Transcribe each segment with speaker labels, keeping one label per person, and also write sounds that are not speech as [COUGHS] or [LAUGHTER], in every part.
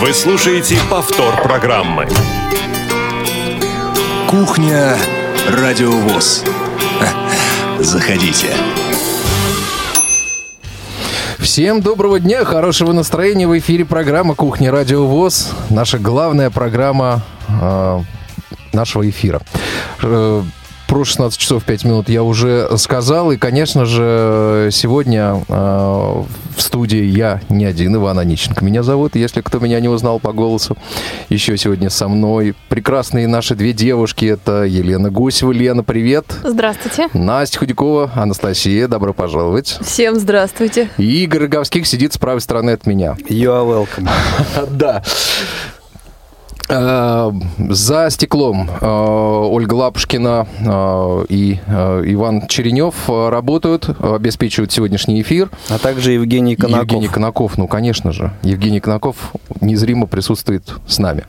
Speaker 1: Вы слушаете повтор программы.
Speaker 2: Кухня Радиовоз. Заходите.
Speaker 3: Всем доброго дня, хорошего настроения. В эфире программа «Кухня Радио ВОЗ». Наша главная программа э, нашего эфира. Э, про 16 часов 5 минут я уже сказал. И, конечно же, сегодня э, в студии я не один, Иван Онищенко меня зовут, если кто меня не узнал по голосу. Еще сегодня со мной прекрасные наши две девушки. Это Елена Гусева. Лена, привет.
Speaker 4: Здравствуйте.
Speaker 3: Настя Худякова, Анастасия, добро пожаловать.
Speaker 4: Всем здравствуйте.
Speaker 3: И Игорь Роговских сидит с правой стороны от меня.
Speaker 5: You are welcome. [LAUGHS]
Speaker 3: Да. Э, За стеклом э, Ольга Лапушкина э, и Иван Черенев работают, обеспечивают сегодняшний эфир.
Speaker 5: А также Евгений Конаков.
Speaker 3: Евгений Конаков, ну, конечно же. Евгений Конаков незримо присутствует с нами.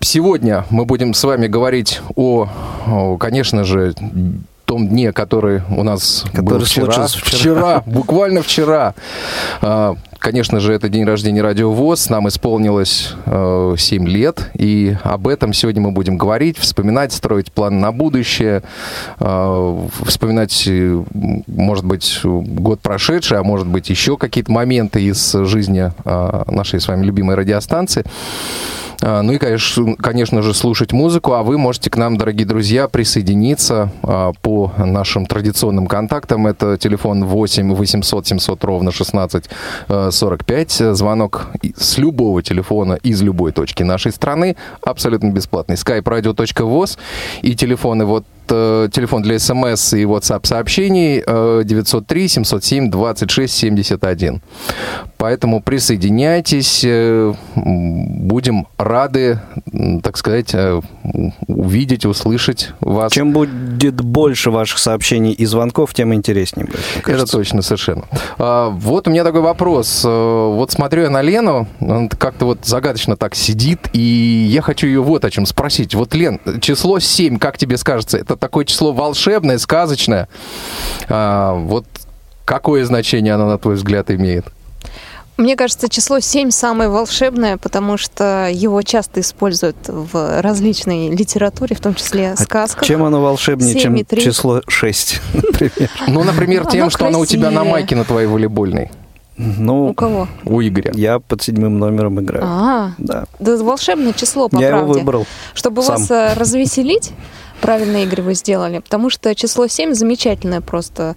Speaker 3: Сегодня мы будем с вами говорить о, конечно же, том дне, который у нас
Speaker 5: Который
Speaker 3: был вчера.
Speaker 5: вчера.
Speaker 3: Вчера, буквально вчера. А, Конечно же, это день рождения Радио ВОЗ. Нам исполнилось э, 7 лет. И об этом сегодня мы будем говорить, вспоминать, строить план на будущее. э, вспоминать, э, может быть, год прошедший, а может быть, еще какие-то моменты из жизни э, нашей с вами любимой радиостанции. А, Ну и, конечно, же, слушать музыку, а вы можете к нам, дорогие друзья, присоединиться а, по нашим традиционным контактам. Это телефон 8 800 700 ровно 16 э, 45. Звонок с любого телефона из любой точки нашей страны. Абсолютно бесплатный. skype radio.voz и телефоны вот э, телефон для смс и WhatsApp сообщений э, 903 707 26 71. Поэтому присоединяйтесь, э, будем рады, так сказать, э, увидеть, услышать вас.
Speaker 5: Чем будет больше ваших сообщений и звонков, тем интереснее будет.
Speaker 3: Это точно, совершенно. А, вот у меня такой вопрос. Вот смотрю я на Лену, как-то вот загадочно так сидит, и я хочу ее вот о чем спросить. Вот, Лен, число 7, как тебе скажется, это такое число волшебное, сказочное? А, вот какое значение оно, на твой взгляд, имеет?
Speaker 4: Мне кажется, число 7 самое волшебное, потому что его часто используют в различной литературе, в том числе
Speaker 5: А
Speaker 4: сказках.
Speaker 5: Чем оно волшебнее, чем
Speaker 4: Семь и три.
Speaker 5: число 6, [LAUGHS] например?
Speaker 3: Ну, например,
Speaker 4: Оно
Speaker 3: тем, что оно у тебя на майке на твоей волейбольной,
Speaker 4: У
Speaker 5: Ну,
Speaker 4: кого?
Speaker 3: у Игоря.
Speaker 5: я под седьмым номером играю.
Speaker 4: А,
Speaker 5: Да.
Speaker 4: да волшебное число, по
Speaker 5: Я его
Speaker 4: правде.
Speaker 5: выбрал.
Speaker 4: Чтобы
Speaker 5: сам.
Speaker 4: вас э, развеселить, правильно, Игорь, вы сделали, потому что число 7 замечательное просто.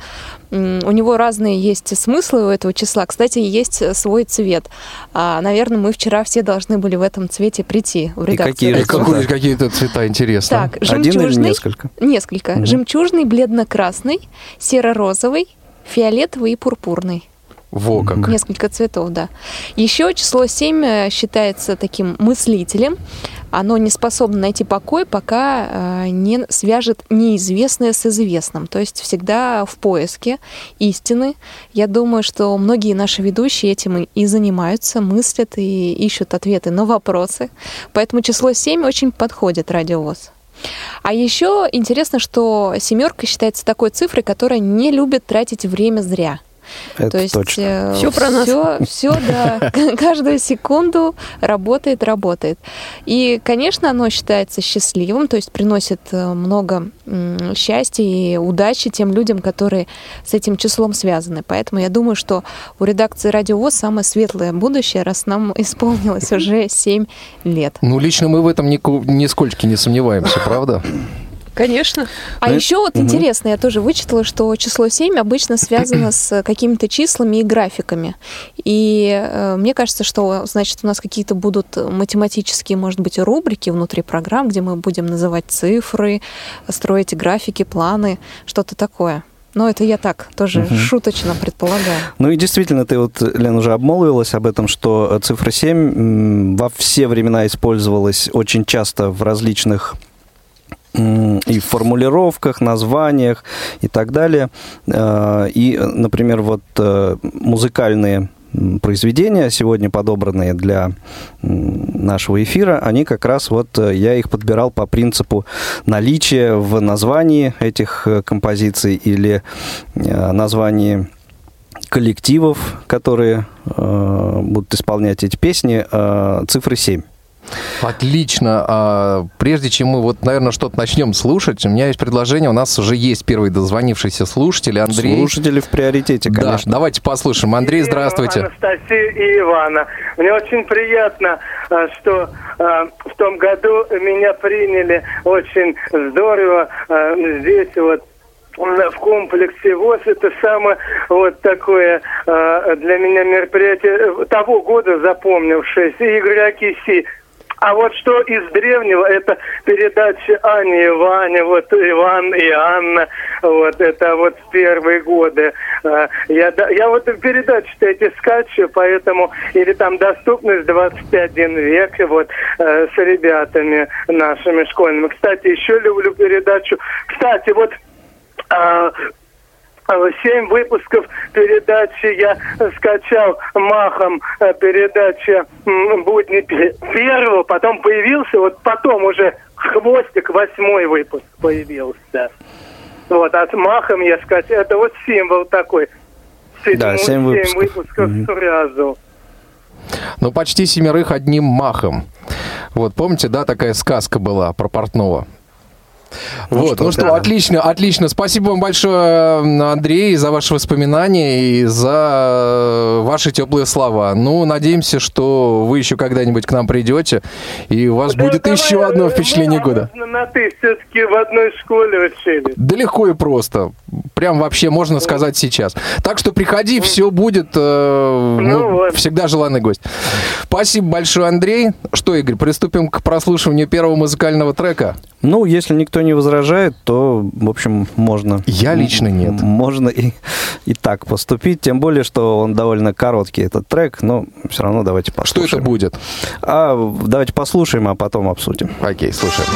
Speaker 4: У него разные есть смыслы у этого числа. Кстати, есть свой цвет. А, наверное, мы вчера все должны были в этом цвете прийти в редакцию.
Speaker 5: какие же
Speaker 3: И
Speaker 4: «Радио».
Speaker 3: какой- какие-то цвета интересно.
Speaker 4: Так,
Speaker 5: Один или
Speaker 4: жемчужный.
Speaker 5: несколько?
Speaker 4: Несколько.
Speaker 5: Мгм.
Speaker 4: Жемчужный, бледно-красный, серо-розовый, фиолетовый и пурпурный.
Speaker 3: Во как.
Speaker 4: Несколько цветов, да. Еще число 7 э, считается таким мыслителем. Оно не способно найти покой, пока э, не свяжет неизвестное с известным. То есть всегда в поиске истины. Я думаю, что многие наши ведущие этим и- и занимаются, мыслят и ищут ответы на вопросы. Поэтому число 7 очень подходит радиовоз. А еще интересно, что семерка считается такой цифрой, которая не любит тратить время зря.
Speaker 5: Это
Speaker 4: То есть
Speaker 5: точно.
Speaker 4: все про нас. Все, да. [LAUGHS] Каждую секунду работает, работает. И, конечно, оно считается счастливым, то есть приносит э, много счастья и удачи тем людям, которые с этим числом связаны. Поэтому я думаю, что у редакции Радио ВОЗ самое светлое будущее, раз нам [LAUGHS] исполнилось уже 7 лет.
Speaker 3: Ну, лично мы в этом нисколько не сомневаемся, правда?
Speaker 4: Конечно. А
Speaker 5: Ну,
Speaker 4: еще вот
Speaker 5: мгм.
Speaker 4: интересно, я тоже вычитала, что число 7 обычно связано с [CLEARS THROAT] какими-то числами и графиками. И э, мне кажется, что, значит, у нас какие-то будут математические, может быть, рубрики внутри программ, где мы будем называть цифры, строить графики, планы, что-то такое. Но это я так тоже
Speaker 5: Мгм.
Speaker 4: шуточно предполагаю.
Speaker 5: Ну и действительно, ты вот, Лен, уже обмолвилась об этом, что э, цифра 7 м, во все времена использовалась очень часто в различных и в формулировках, названиях и так далее. Э, И, например, вот э, музыкальные произведения, сегодня подобранные для нашего эфира, они как раз вот, э, я их подбирал по принципу наличия в названии этих композиций или названии коллективов, которые э, будут исполнять эти песни, э, цифры 7.
Speaker 3: Отлично. А, прежде чем мы вот, наверное, что-то начнем слушать, у меня есть предложение. У нас уже есть первый дозвонившийся слушатель, Андрей.
Speaker 5: Слушатели в приоритете, конечно.
Speaker 3: Да, давайте послушаем. Андрей, здравствуйте.
Speaker 6: Анастасия и Ивана. Мне очень приятно, а, что а, в том году меня приняли очень здорово а, здесь вот в комплексе ВОЗ это самое вот такое э, для меня мероприятие того года запомнившееся. Игорь Акиси а вот что из древнего, это передача Ани и Ваня, вот Иван и Анна, вот это вот первые годы. А, я, я вот передачи-то эти скачу, поэтому, или там доступность 21 век, вот э, с ребятами нашими школьными. Кстати, еще люблю передачу. Кстати, вот а, Семь выпусков передачи я скачал махом э, передача «Будни первого», потом появился, вот потом уже хвостик восьмой выпуск появился. Вот, от махом я скачал, это вот символ такой.
Speaker 5: Седьмой, да, семь выпусков.
Speaker 6: Семь выпусков mm сразу.
Speaker 3: Ну, почти семерых одним махом. Вот, помните, да, такая сказка была про портного? Ну вот, что, ну что, да. отлично, отлично. Спасибо вам большое, Андрей, за ваши воспоминания и за ваши теплые слова. Ну, надеемся, что вы еще когда-нибудь к нам придете, и у вас да, будет давай, еще одно впечатление года.
Speaker 6: На ты все-таки в одной школе учились.
Speaker 3: Да легко и просто. Прям вообще можно сказать сейчас. Так что приходи, все будет. Э, ну, ну, вот. Всегда желанный гость. Спасибо большое, Андрей. Что, Игорь, приступим к прослушиванию первого музыкального трека?
Speaker 5: Ну, если никто не возражает, то, в общем, можно.
Speaker 3: Я лично нет.
Speaker 5: Можно и, и так поступить, тем более, что он довольно короткий, этот трек, но все равно давайте послушаем.
Speaker 3: Что это будет?
Speaker 5: А, давайте послушаем, а потом обсудим.
Speaker 3: Окей, слушаем.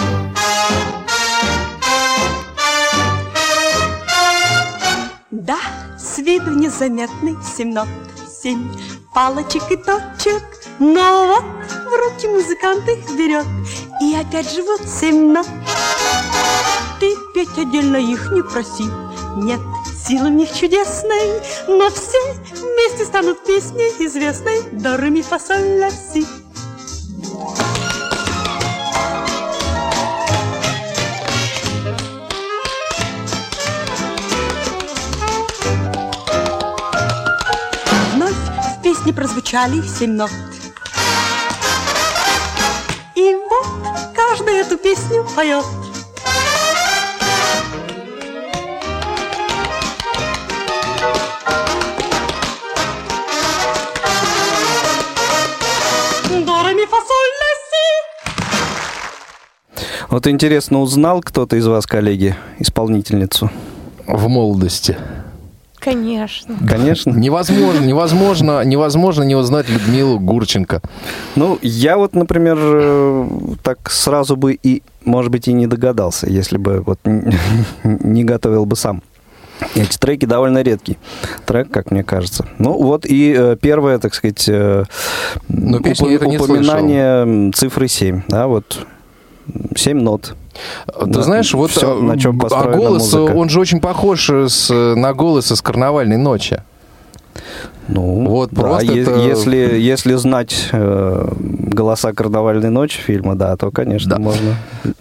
Speaker 7: Да, с виду незаметный семь нот, семь палочек и точек, но вот в руки музыкант их берет, и опять живут семь. Ты петь отдельно их не проси, нет, силы в них чудесной, но все вместе станут песней известной до ре фа соль ля си. Песне прозвучали семь нот. И вот каждый эту песню поет.
Speaker 5: Вот интересно, узнал кто-то из вас, коллеги, исполнительницу?
Speaker 3: В молодости.
Speaker 4: Конечно.
Speaker 5: Конечно.
Speaker 3: Невозможно, невозможно, невозможно не узнать Людмилу Гурченко.
Speaker 5: Ну, я вот, например, э, так сразу бы и, может быть, и не догадался, если бы вот [LAUGHS] не готовил бы сам. Эти треки довольно редкий трек, как мне кажется. Ну вот и э, первое, так сказать, э,
Speaker 3: Но уп-
Speaker 5: упоминание цифры 7. Да, вот 7 нот.
Speaker 3: Ты знаешь, вот все, на чем а голос, музыка. он же очень похож с, на голос из «Карнавальной ночи».
Speaker 5: Ну, вот да, просто е- это... если, если знать э, голоса карнавальной ночи фильма, да, то, конечно, да. можно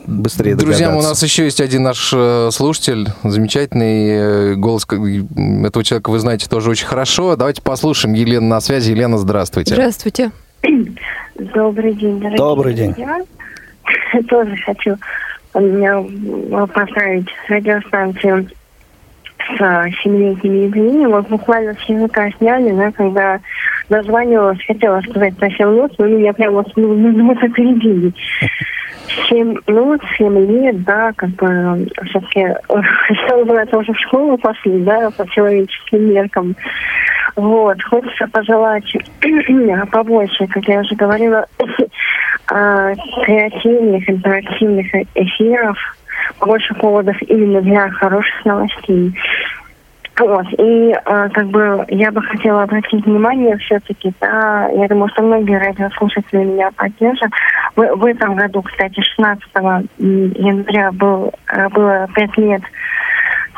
Speaker 5: быстрее
Speaker 3: Друзья, догадаться. у нас еще есть один наш э, слушатель, замечательный э, голос этого человека вы знаете тоже очень хорошо. Давайте послушаем Елена на связи. Елена, здравствуйте.
Speaker 4: Здравствуйте.
Speaker 8: Добрый день, дорогие
Speaker 5: Добрый день. Друзья. [LAUGHS]
Speaker 8: тоже хочу поздравить радиостанцию с а, семилетним юбилеем. Вот буквально с языка сняли, да, когда названивалась, хотела сказать про 7 минут, но меня прямо ну, ну, вот опередили. 7 минут, 7 лет, да, как бы все-таки, что называется, уже в школу пошли, да, по человеческим меркам. Вот, хочется пожелать [CLEARS THROAT] побольше, как я уже говорила, [CLEARS THROAT] а, креативных, интерактивных эфиров, больше поводов именно для хороших новостей. Вот. И э, как бы я бы хотела обратить внимание все-таки, да, я думаю, что многие радиослушатели меня поддержат. В, в этом году, кстати, 16 января был, было пять лет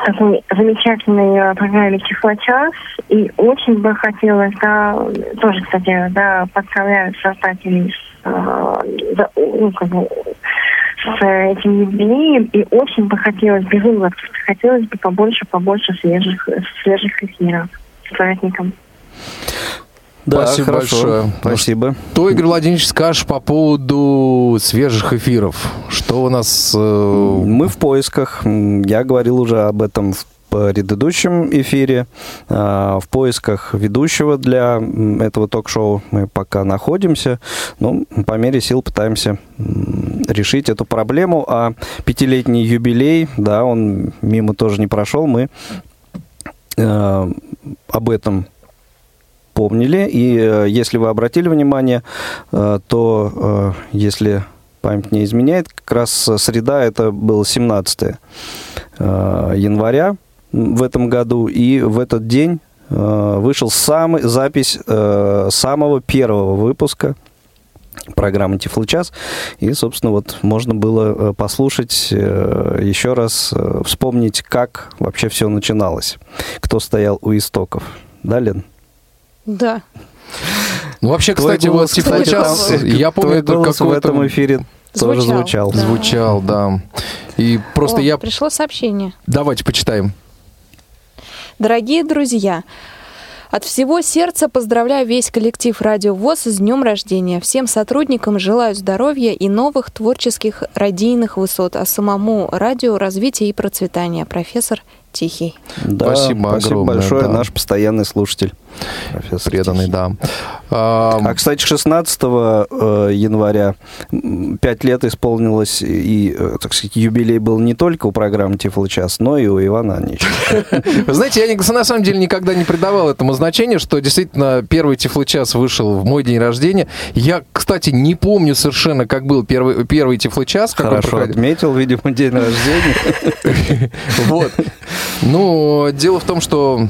Speaker 8: такой замечательной программе «Тифлочас». И очень бы хотелось, да, тоже, кстати, да, поздравляю создателей за- ну, как бы, с этим юбилеем. И очень бы хотелось, безумно хотелось бы побольше, побольше свежих, свежих эфиров с праздником.
Speaker 5: Да,
Speaker 3: Спасибо
Speaker 5: хорошо.
Speaker 3: большое.
Speaker 5: Спасибо.
Speaker 3: Что, Игорь Владимирович, скажешь по поводу свежих эфиров? Что у нас... э,
Speaker 5: Мы в поисках. Я говорил уже об этом в предыдущем эфире. А, В поисках ведущего для этого ток-шоу мы пока находимся. Ну, по мере сил пытаемся решить эту проблему. А пятилетний юбилей, да, он мимо тоже не прошел. Мы э, об этом помнили. И э, если вы обратили внимание, э, то э, если память не изменяет, как раз среда это было 17 э, января в этом году. И в этот день э, вышел самый, запись э, самого первого выпуска программы Тифлочас. И, собственно, вот можно было э, послушать э, еще раз, э, вспомнить, как вообще все начиналось. Кто стоял у истоков. Да, Лен?
Speaker 4: Да.
Speaker 3: Ну, вообще,
Speaker 5: Твой
Speaker 3: кстати,
Speaker 5: голос,
Speaker 3: вот Тифлочас,
Speaker 5: кстати, там,
Speaker 3: я помню, это
Speaker 5: голос в этом эфире тоже
Speaker 4: Звучал,
Speaker 5: звучал.
Speaker 4: да.
Speaker 3: Звучал, да. И просто
Speaker 4: О,
Speaker 3: я...
Speaker 4: Пришло сообщение.
Speaker 3: Давайте почитаем.
Speaker 4: Дорогие друзья, от всего сердца поздравляю весь коллектив Радио ВОЗ с днем рождения. Всем сотрудникам желаю здоровья и новых творческих радийных высот, а самому радио развития и процветания. Профессор Тихий.
Speaker 5: Да,
Speaker 3: Спасибо огромное,
Speaker 5: большое,
Speaker 3: да.
Speaker 5: наш постоянный слушатель. Профессор
Speaker 3: Преданный, да. А,
Speaker 5: кстати, 16 э, января м, пять лет исполнилось, и, э, так сказать, юбилей был не только у программы Тифло час, но и у Ивана Анича. [LAUGHS]
Speaker 3: Вы знаете, я на самом деле никогда не придавал этому значения, что действительно первый Тифлочас вышел в мой день рождения. Я, кстати, не помню совершенно, как был первый, первый Тифлочас. как он
Speaker 5: Хорошо отметил, видимо, день рождения. [LAUGHS]
Speaker 3: Вот. Ну, дело в том, что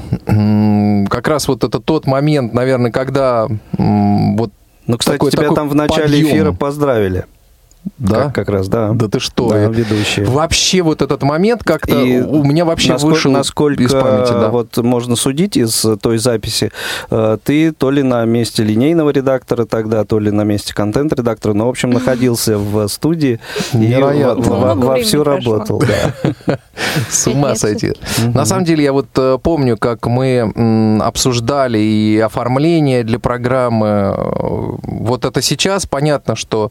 Speaker 3: как раз вот это тот момент, наверное, когда вот
Speaker 5: Ну, кстати,
Speaker 3: Такой-
Speaker 5: тебя
Speaker 3: такой
Speaker 5: там в начале
Speaker 3: подъем.
Speaker 5: эфира поздравили.
Speaker 3: Да,
Speaker 5: Как, как раз, да.
Speaker 3: да ты что?
Speaker 5: Да, ведущие.
Speaker 3: Вообще вот этот момент как-то
Speaker 5: И
Speaker 3: у меня вообще
Speaker 5: насколько,
Speaker 3: вышел
Speaker 5: насколько
Speaker 3: из памяти, да.
Speaker 5: вот можно судить из той записи, э, ты то ли на месте линейного редактора тогда, то ли на месте контент-редактора, но, в общем, находился в студии и
Speaker 3: Невероятно.
Speaker 5: во- во-
Speaker 4: Много
Speaker 5: вовсю
Speaker 4: прошло.
Speaker 5: работал. да. [LAUGHS]
Speaker 3: С ума сойти. На самом деле, я вот э, помню, как мы обсуждали и оформление для программы. Э, Вот это сейчас понятно, что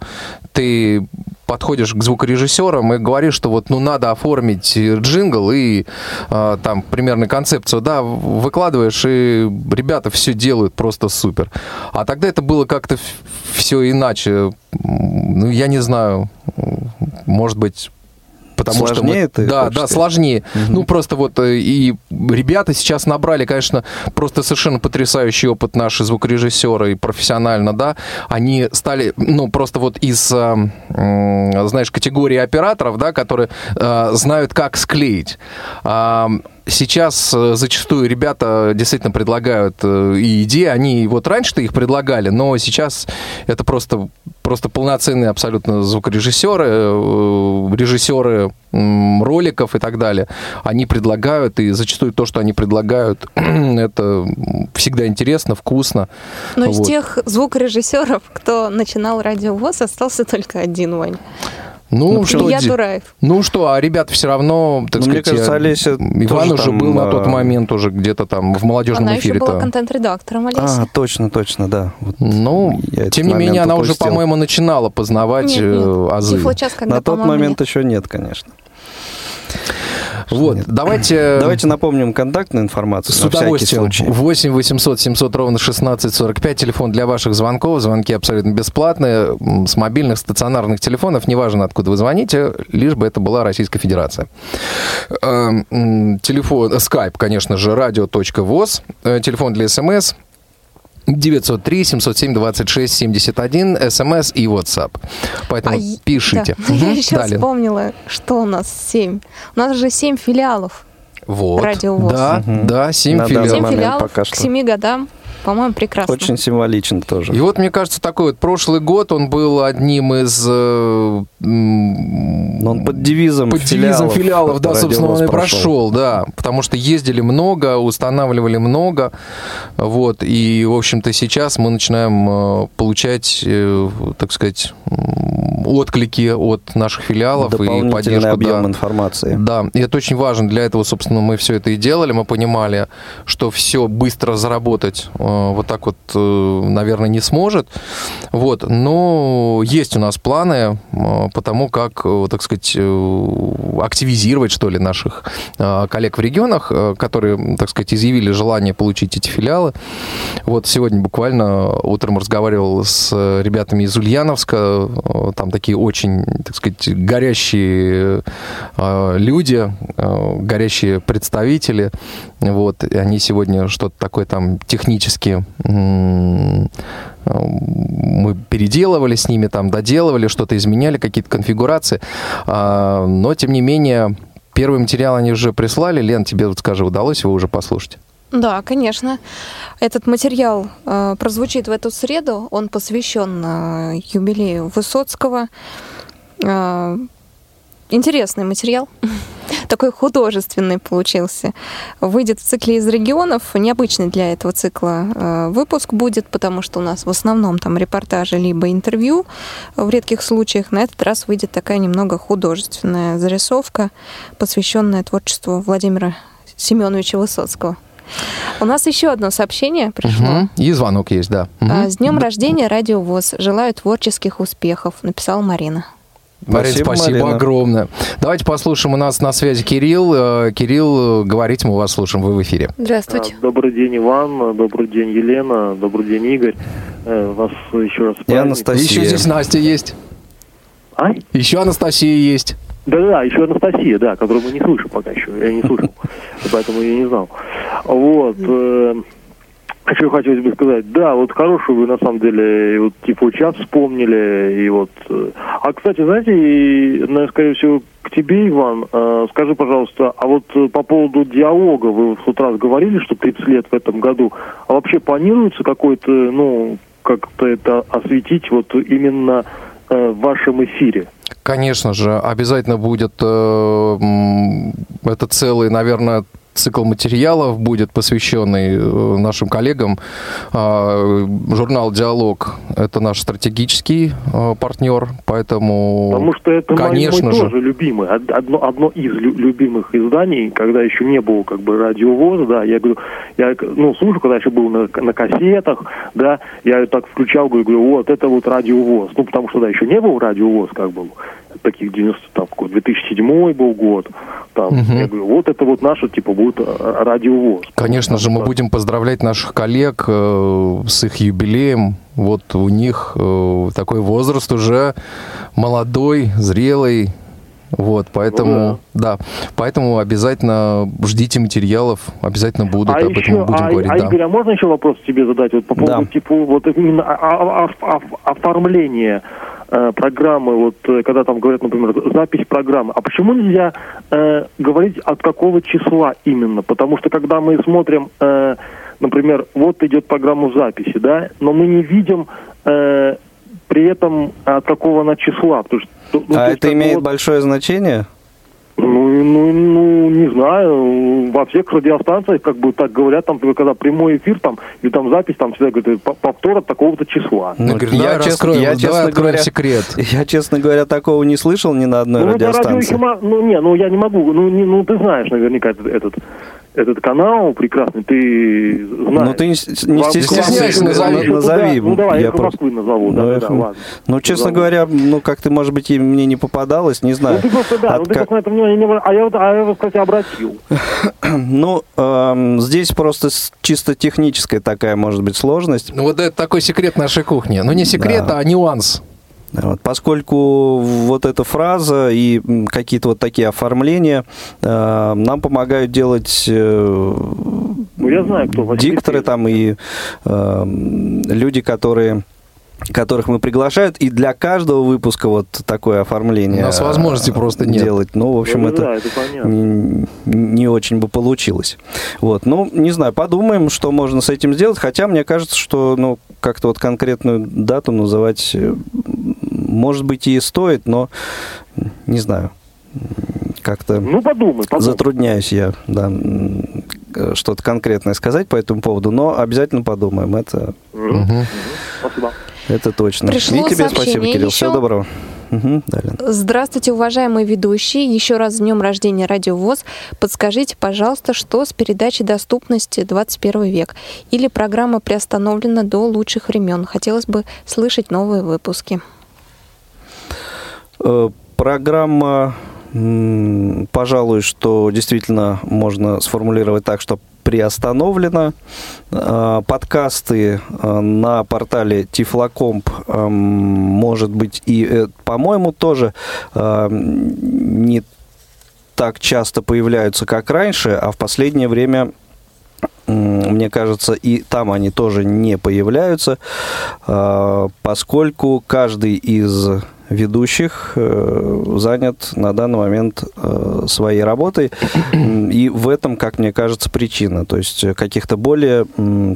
Speaker 3: ты подходишь к звукорежиссерам и говоришь, что вот ну надо оформить джингл и э, там примерно концепцию, да, выкладываешь, и ребята все делают просто супер. А тогда это было как-то все иначе. Ну, я не знаю, может быть, потому
Speaker 5: Сложнее
Speaker 3: что... мы-
Speaker 5: ты
Speaker 3: да, да,
Speaker 5: сказать?
Speaker 3: сложнее. Ну, просто вот э, и ребята сейчас набрали, конечно, просто совершенно потрясающий опыт наши звукорежиссеры и профессионально, да. Они стали, ну, просто вот из, э, знаешь, категории операторов, да, которые э, знают, как склеить. А, Сейчас зачастую ребята действительно предлагают и идеи, они вот раньше-то их предлагали, но сейчас это просто, просто полноценные абсолютно звукорежиссеры, э, режиссеры роликов и так далее. Они предлагают, и зачастую то, что они предлагают, [CLEARS THROAT] это всегда интересно, вкусно.
Speaker 4: Но из
Speaker 3: Вот.
Speaker 4: тех звукорежиссеров, кто начинал радио ВОЗ, остался только один, Вань.
Speaker 3: Ну, что,
Speaker 4: Илья
Speaker 3: де-
Speaker 4: Тураев.
Speaker 3: ну что, а ребята все равно, так
Speaker 5: Ну, мне
Speaker 3: сказать,
Speaker 5: кажется,
Speaker 3: я-
Speaker 5: Олеся
Speaker 3: Иван
Speaker 5: тоже
Speaker 3: уже
Speaker 5: там,
Speaker 3: был на тот
Speaker 5: а,
Speaker 3: момент уже где-то там в молодежном
Speaker 4: Она еще
Speaker 3: эфире.
Speaker 4: была контент-редактором, Олеся.
Speaker 5: А, точно, точно, да. Вот
Speaker 3: Ну,
Speaker 5: я
Speaker 3: тем не менее, она уже, по-моему, начинала познавать
Speaker 4: Нет,
Speaker 3: э,
Speaker 4: нет.
Speaker 3: азы.
Speaker 4: Тифлочас, когда,
Speaker 5: На тот момент
Speaker 4: нет.
Speaker 5: еще нет, конечно.
Speaker 3: Вот,
Speaker 5: Нет.
Speaker 3: давайте... [CLEARS THROAT]
Speaker 5: Давайте напомним контактную информацию
Speaker 3: С удовольствием.
Speaker 5: случай.
Speaker 3: 8 800 700 ровно 16 45. Телефон для ваших звонков. Звонки абсолютно бесплатные. С мобильных, стационарных телефонов. Неважно, откуда вы звоните, лишь бы это была Российская Федерация. Э, м, Телефон, скайп, конечно же, радио.воз. Э, Телефон для СМС 903 707 26 71, СМС и WhatsApp. Поэтому
Speaker 4: А я-
Speaker 3: пишите.
Speaker 4: да. [LAUGHS] Я
Speaker 3: Мгм,
Speaker 4: еще
Speaker 3: далее.
Speaker 4: вспомнила, что у нас семь. У нас же семь филиалов.
Speaker 3: Вот.
Speaker 4: Радио ВОЗ.
Speaker 3: Да,
Speaker 5: Мгм.
Speaker 3: да, 7
Speaker 5: На
Speaker 3: филиалов.
Speaker 4: Семь
Speaker 5: момент
Speaker 4: филиалов
Speaker 5: пока
Speaker 4: к
Speaker 5: что.
Speaker 4: семи годам. По-моему, прекрасно.
Speaker 5: Очень символично тоже.
Speaker 3: И вот, мне кажется, такой вот прошлый год, он был одним из... э,
Speaker 5: Но он под девизом
Speaker 3: под девизом филиалов, да,
Speaker 5: Радио
Speaker 3: собственно, он и прошел, да, потому что ездили много, устанавливали много, вот, и, в общем-то, сейчас мы начинаем э, получать, э, так сказать, отклики от наших филиалов и поддержку.
Speaker 5: объем
Speaker 3: да.
Speaker 5: информации.
Speaker 3: Да, и это очень важно. Для этого, собственно, мы все это и делали. Мы понимали, что все быстро заработать вот так вот, э, наверное, не сможет. Вот, но есть у нас планы э, по тому, как, э, так сказать, э, активизировать, что ли, наших э, коллег в регионах, э, которые, так сказать, изъявили желание получить эти филиалы. Вот сегодня буквально утром разговаривал с ребятами из Ульяновска. Э, Там такие очень, так сказать, горящие э, люди, э, горящие представители. Вот, и они сегодня что-то такое там технически э, мы переделывали с ними, там доделывали, что-то изменяли, какие-то конфигурации. А, Но, тем не менее, первый материал они уже прислали. Лен, тебе, вот скажи, удалось его уже послушать?
Speaker 4: Да, конечно. Этот материал э, прозвучит в эту среду. Он посвящен э, юбилею Высоцкого. Э, интересный материал. [LAUGHS] Такой художественный получился. Выйдет в цикле из регионов. Необычный для этого цикла э, выпуск будет, потому что у нас в основном там репортажи либо интервью. В редких случаях на этот раз выйдет такая немного художественная зарисовка, посвященная творчеству Владимира Семеновича Высоцкого. У нас еще одно сообщение пришло.
Speaker 3: Мгм. И звонок есть, да.
Speaker 4: А, С днем рождения Радио ВОЗ. Желаю творческих успехов, написала Марина.
Speaker 3: Марин,
Speaker 5: Спасибо,
Speaker 3: спасибо,
Speaker 5: Марина.
Speaker 3: огромное. Давайте послушаем. У нас на связи Кирилл. Э, Кирилл, э, говорите, мы вас слушаем. Вы в эфире.
Speaker 4: Здравствуйте.
Speaker 9: А, Добрый день, Иван. Добрый день, Елена. Добрый день, Игорь. Э, Вас еще раз
Speaker 5: И. Анастасия.
Speaker 3: Еще здесь Настя есть.
Speaker 9: А?
Speaker 3: Еще Анастасия есть.
Speaker 9: Да-да, еще Анастасия, да, которую мы не слышим пока еще. Я не слышал, [LAUGHS] поэтому я не знал. Вот. Что хотелось бы сказать? Да, вот хорошую вы на самом деле, вот типа сейчас вспомнили, и вот... э, А, кстати, знаете, и, наверное, скорее всего, к тебе, Иван, э, скажи, пожалуйста, а вот э, по поводу диалога, вы тот раз говорили, что 30 лет в этом году, а вообще планируется какой-то, ну, как-то это осветить вот именно э, в вашем эфире?
Speaker 3: Конечно же, обязательно будет э, это целый, наверное, цикл материалов будет посвященный э, нашим коллегам. А, Журнал «Диалог» — это наш стратегический э, партнер, поэтому...
Speaker 9: Потому что это мой-
Speaker 3: конечно
Speaker 9: мой
Speaker 3: же.
Speaker 9: тоже любимый, од- одно, одно из лю- любимых изданий, когда еще не было как бы радиовоза, да, я говорю, я ну слушаю, когда еще был на, на кассетах, да, я так включал, говорю, говорю, вот это вот радиовоз, ну потому что да, еще не был радиовоз, как был, таких 90, там, какой, 2007 был год, там,
Speaker 3: Мгм.
Speaker 9: я говорю, вот это вот наше, типа, будет э, радиовоз.
Speaker 3: Конечно же, мы
Speaker 9: Да.
Speaker 3: будем поздравлять наших коллег э, с их юбилеем. Вот у них э, такой возраст уже молодой, зрелый. Вот, поэтому, да. поэтому обязательно ждите материалов, обязательно будут,
Speaker 9: а
Speaker 3: об
Speaker 9: еще,
Speaker 3: этом мы будем
Speaker 9: а,
Speaker 3: говорить,
Speaker 9: а,
Speaker 3: да.
Speaker 9: Игорь, а можно еще вопрос тебе задать вот по поводу
Speaker 5: Да.
Speaker 9: типа вот именно оформления э, программы, вот э, когда там говорят, например, запись программы. А почему нельзя э, говорить от какого числа именно? Потому что когда мы смотрим, э, например, вот идет программа записи, да, но мы не видим э, при этом от какого она числа. Потому что, ну,
Speaker 5: А это имеет
Speaker 9: вот-
Speaker 5: большое значение?
Speaker 9: Ну, ну, ну, не знаю. Во всех радиостанциях, как бы так говорят, там, когда прямой эфир, там, или там запись, там всегда говорят, «По- повтор от такого-то числа.
Speaker 5: Ну,
Speaker 3: Игорь, давай
Speaker 5: честно-
Speaker 3: раскроем,
Speaker 5: я,
Speaker 3: давай
Speaker 5: честно говоря,
Speaker 3: секрет. [LAUGHS]
Speaker 5: Я, честно говоря, такого не слышал ни на одной
Speaker 9: Ну,
Speaker 5: радиостанции.
Speaker 9: радиоэфима- ну, не, ну, я не могу, ну, не, ну, ты знаешь наверняка этот, этот, этот канал прекрасный, ты знаешь.
Speaker 5: Ну, ты не, стесняйся,
Speaker 3: стесняйся,
Speaker 5: на-
Speaker 3: назови.
Speaker 5: на- назови.
Speaker 9: Ну, давай, я,
Speaker 5: Я просто-
Speaker 9: Москвы назову, да,
Speaker 5: Ну,
Speaker 9: да, да,
Speaker 5: ну,
Speaker 9: ладно.
Speaker 5: Ну, честно
Speaker 9: Назову.
Speaker 5: говоря, ну, как-то, может быть, и мне не попадалось, не
Speaker 9: Ну,
Speaker 5: знаю.
Speaker 9: ты просто, да, ну,
Speaker 5: От
Speaker 9: ты
Speaker 5: как-
Speaker 9: просто на это внимание не А я вот, а я вот, кстати, обратил. [COUGHS]
Speaker 5: Ну, эм, здесь просто чисто техническая такая, может быть, сложность.
Speaker 3: Ну, вот это такой секрет нашей кухни. Ну, не секрет,
Speaker 5: Да.
Speaker 3: а нюанс.
Speaker 5: Вот, поскольку вот эта фраза и какие-то вот такие оформления э, нам помогают делать э,
Speaker 9: Ну, я знаю, кто.
Speaker 5: Дикторы там и э, люди, которые которых мы приглашают, и для каждого выпуска вот такое оформление.
Speaker 3: У нас возможности просто нет.
Speaker 5: Делать. Ну, в общем,
Speaker 9: Ну
Speaker 5: это,
Speaker 9: да, это понятно.
Speaker 5: не, не очень бы получилось. Вот. Ну, не знаю, подумаем, что можно с этим сделать. Хотя мне кажется, что ну, как-то вот конкретную дату называть, э, может быть, и стоит, но не знаю. Как-то
Speaker 9: Ну, подумай, подумай.
Speaker 5: затрудняюсь я, да, э, что-то конкретное сказать по этому поводу, но обязательно подумаем. Это,
Speaker 9: Мгм. Мгм. Спасибо.
Speaker 5: Это точно.
Speaker 4: Пришло
Speaker 5: и тебе спасибо,
Speaker 4: сообщение
Speaker 5: Кирилл.
Speaker 4: еще.
Speaker 5: Всего доброго. Мгм, далее.
Speaker 4: Здравствуйте, уважаемые ведущие. Еще раз с днем рождения Радио ВОЗ. Подскажите, пожалуйста, что с передачей доступности 21 век? Или программа приостановлена до лучших времен? Хотелось бы слышать новые выпуски.
Speaker 5: Э, Программа, пожалуй, что действительно можно сформулировать так, что приостановлена. Э, Подкасты э, на портале Тифлокомп, эм, может быть, и, э, по-моему, тоже э, не так часто появляются, как раньше, а в последнее время мне кажется, и там они тоже не появляются, а, поскольку каждый из ведущих э, занят на данный момент э, своей работой. И в этом, как мне кажется, причина. То есть э, каких-то более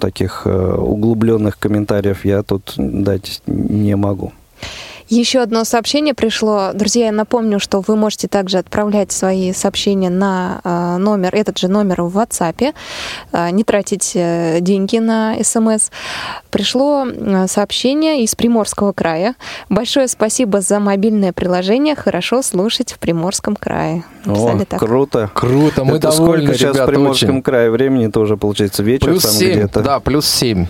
Speaker 5: таких углубленных комментариев я тут дать не могу.
Speaker 4: Еще одно сообщение пришло. Друзья, я напомню, что вы можете также отправлять свои сообщения на э, номер, этот же номер в WhatsApp, э, не тратить э, деньги на смс. Пришло э, сообщение из Приморского края. Большое спасибо за мобильное приложение. Хорошо слушать в Приморском крае. Написали
Speaker 5: О,
Speaker 4: так.
Speaker 5: круто.
Speaker 3: Круто, мы
Speaker 5: Это
Speaker 3: довольны,
Speaker 5: сколько сейчас
Speaker 3: ребята,
Speaker 5: в Приморском
Speaker 3: очень.
Speaker 5: крае времени тоже получается вечер
Speaker 3: Плюс
Speaker 5: там
Speaker 3: 7,
Speaker 5: где-то.
Speaker 3: да, плюс 7.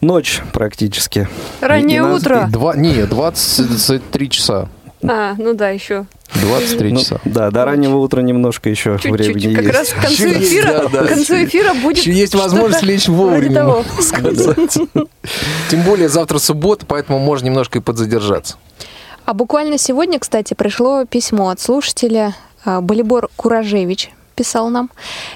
Speaker 5: Ночь практически.
Speaker 10: Раннее
Speaker 5: И нас-
Speaker 10: утро.
Speaker 3: Два, не, 23 часа.
Speaker 10: А, ну да, еще
Speaker 3: 23
Speaker 5: Ну,
Speaker 3: часа.
Speaker 5: да, до раннего утра немножко еще времени
Speaker 10: чуть-чуть. Как
Speaker 5: есть.
Speaker 10: раз к концу эфира,
Speaker 3: да, да.
Speaker 10: к концу эфира будет
Speaker 3: Еще есть возможность лечь вовремя, [LAUGHS] сказать. Тем более завтра суббота, поэтому можно немножко и подзадержаться.
Speaker 4: А буквально сегодня, кстати, пришло письмо от слушателя а, Болибор Куражевич писал нам.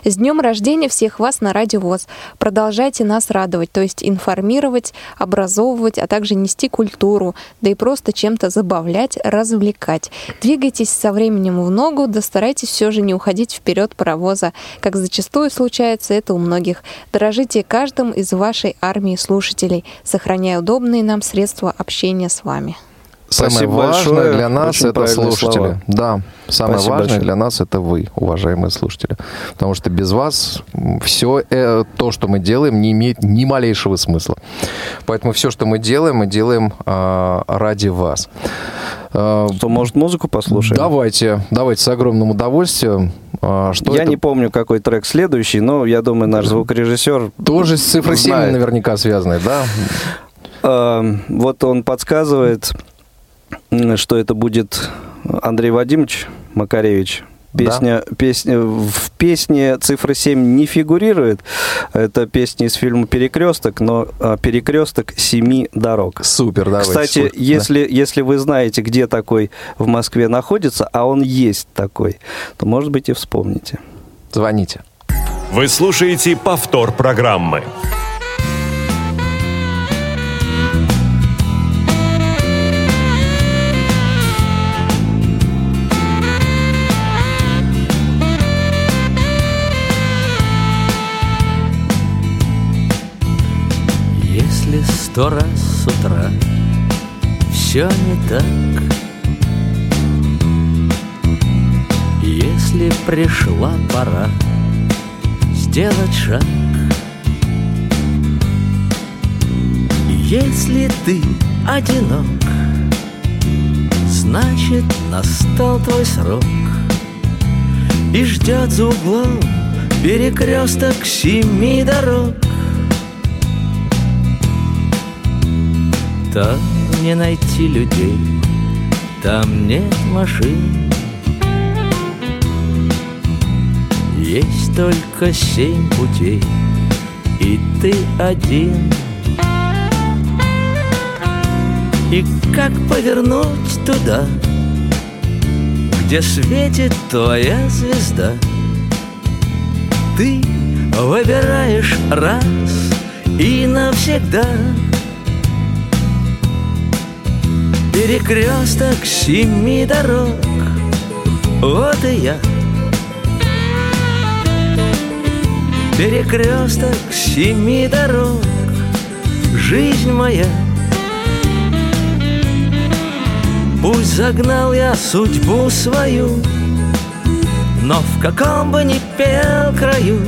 Speaker 4: С днем рождения всех вас на Радио ВОЗ. Продолжайте нас радовать, то есть информировать, образовывать, а также нести культуру, да и просто чем-то забавлять, развлекать. Двигайтесь со временем в ногу, да старайтесь все же не уходить вперед паровоза, как зачастую случается это у многих. Дорожите каждым из вашей армии слушателей, сохраняя удобные нам средства общения с вами.
Speaker 3: Самое
Speaker 5: Спасибо
Speaker 3: важное
Speaker 5: большое.
Speaker 3: для нас
Speaker 5: Очень
Speaker 3: это слушатели.
Speaker 5: слова.
Speaker 3: Да, самое
Speaker 5: Спасибо
Speaker 3: важное
Speaker 5: большое.
Speaker 3: для нас это вы, уважаемые слушатели. Потому что без вас все то, что мы делаем, не имеет ни малейшего смысла. Поэтому все, что мы делаем, мы делаем а, ради вас. А,
Speaker 5: Что, может, музыку послушаем?
Speaker 3: Давайте, давайте с огромным удовольствием. А, Что
Speaker 5: я
Speaker 3: это?
Speaker 5: не помню, какой трек следующий, но я думаю, наш звукорежиссер...
Speaker 3: Тоже с цифрой 7
Speaker 5: знает.
Speaker 3: наверняка связанной, да?
Speaker 5: Э, вот он подсказывает, что это будет Андрей Вадимович Макаревич. Песня, песня, в песне цифра 7 не фигурирует. Это песня из фильма «Перекресток», но а, «Перекресток семи дорог».
Speaker 3: Супер, давайте.
Speaker 5: Кстати,
Speaker 3: слушай.
Speaker 5: если, если вы знаете, где такой в Москве находится, а он есть такой, то, может быть, и вспомните.
Speaker 3: Да. Звоните.
Speaker 1: Вы слушаете повтор программы.
Speaker 11: Сто раз с утра. Все не так, Если пришла пора сделать шаг, Если ты одинок, значит настал твой срок, И ждет за углом перекресток семи дорог. Там не найти людей, там нет машин. Есть только семь путей, и ты один. И как повернуть туда, где светит твоя звезда? Ты выбираешь раз и навсегда. Перекресток семи дорог. Вот и я. Перекресток семи дорог. Жизнь моя. Пусть загнал я судьбу свою Но в каком бы ни пел краю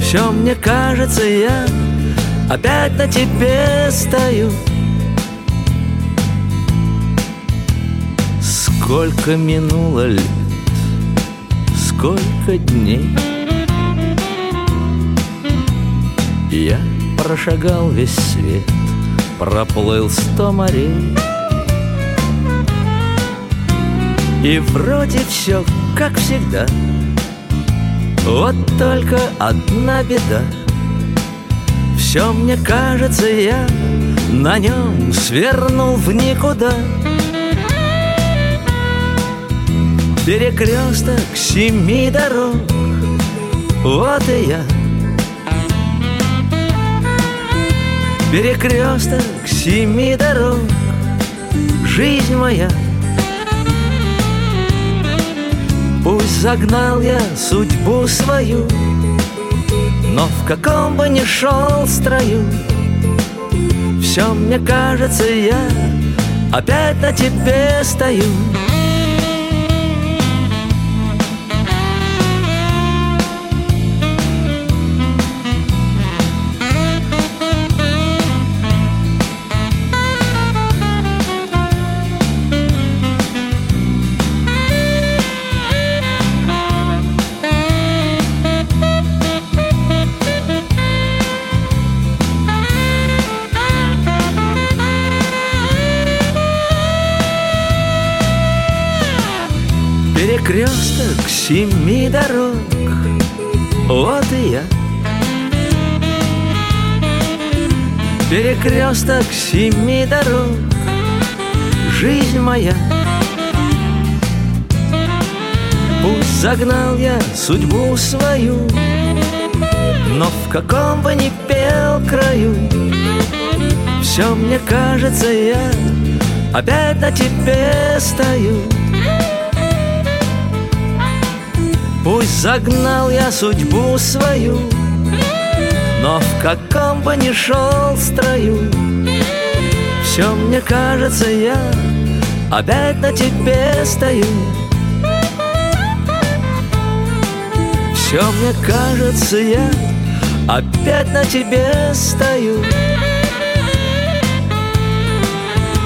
Speaker 11: Все мне кажется, я опять на тебе стою Сколько минуло лет, сколько дней? Я прошагал весь свет, проплыл сто морей. И вроде все как всегда. Вот только одна беда. Все мне кажется, я на нем свернул в никуда Перекресток семи дорог. Вот и я. Перекресток семи дорог. Жизнь моя. Пусть загнал я судьбу свою Но в каком бы ни шел строю Все мне кажется, я опять на тебе стою Перекресток семи дорог. Вот и я. Перекресток семи дорог. Жизнь моя. Пусть загнал я судьбу свою Но в каком бы ни пел краю Все мне кажется, я опять на тебе стою Пусть загнал я судьбу свою Но в каком бы ни шел строю Все мне кажется, я опять на тебе стою. Все мне кажется, я опять на тебе стою.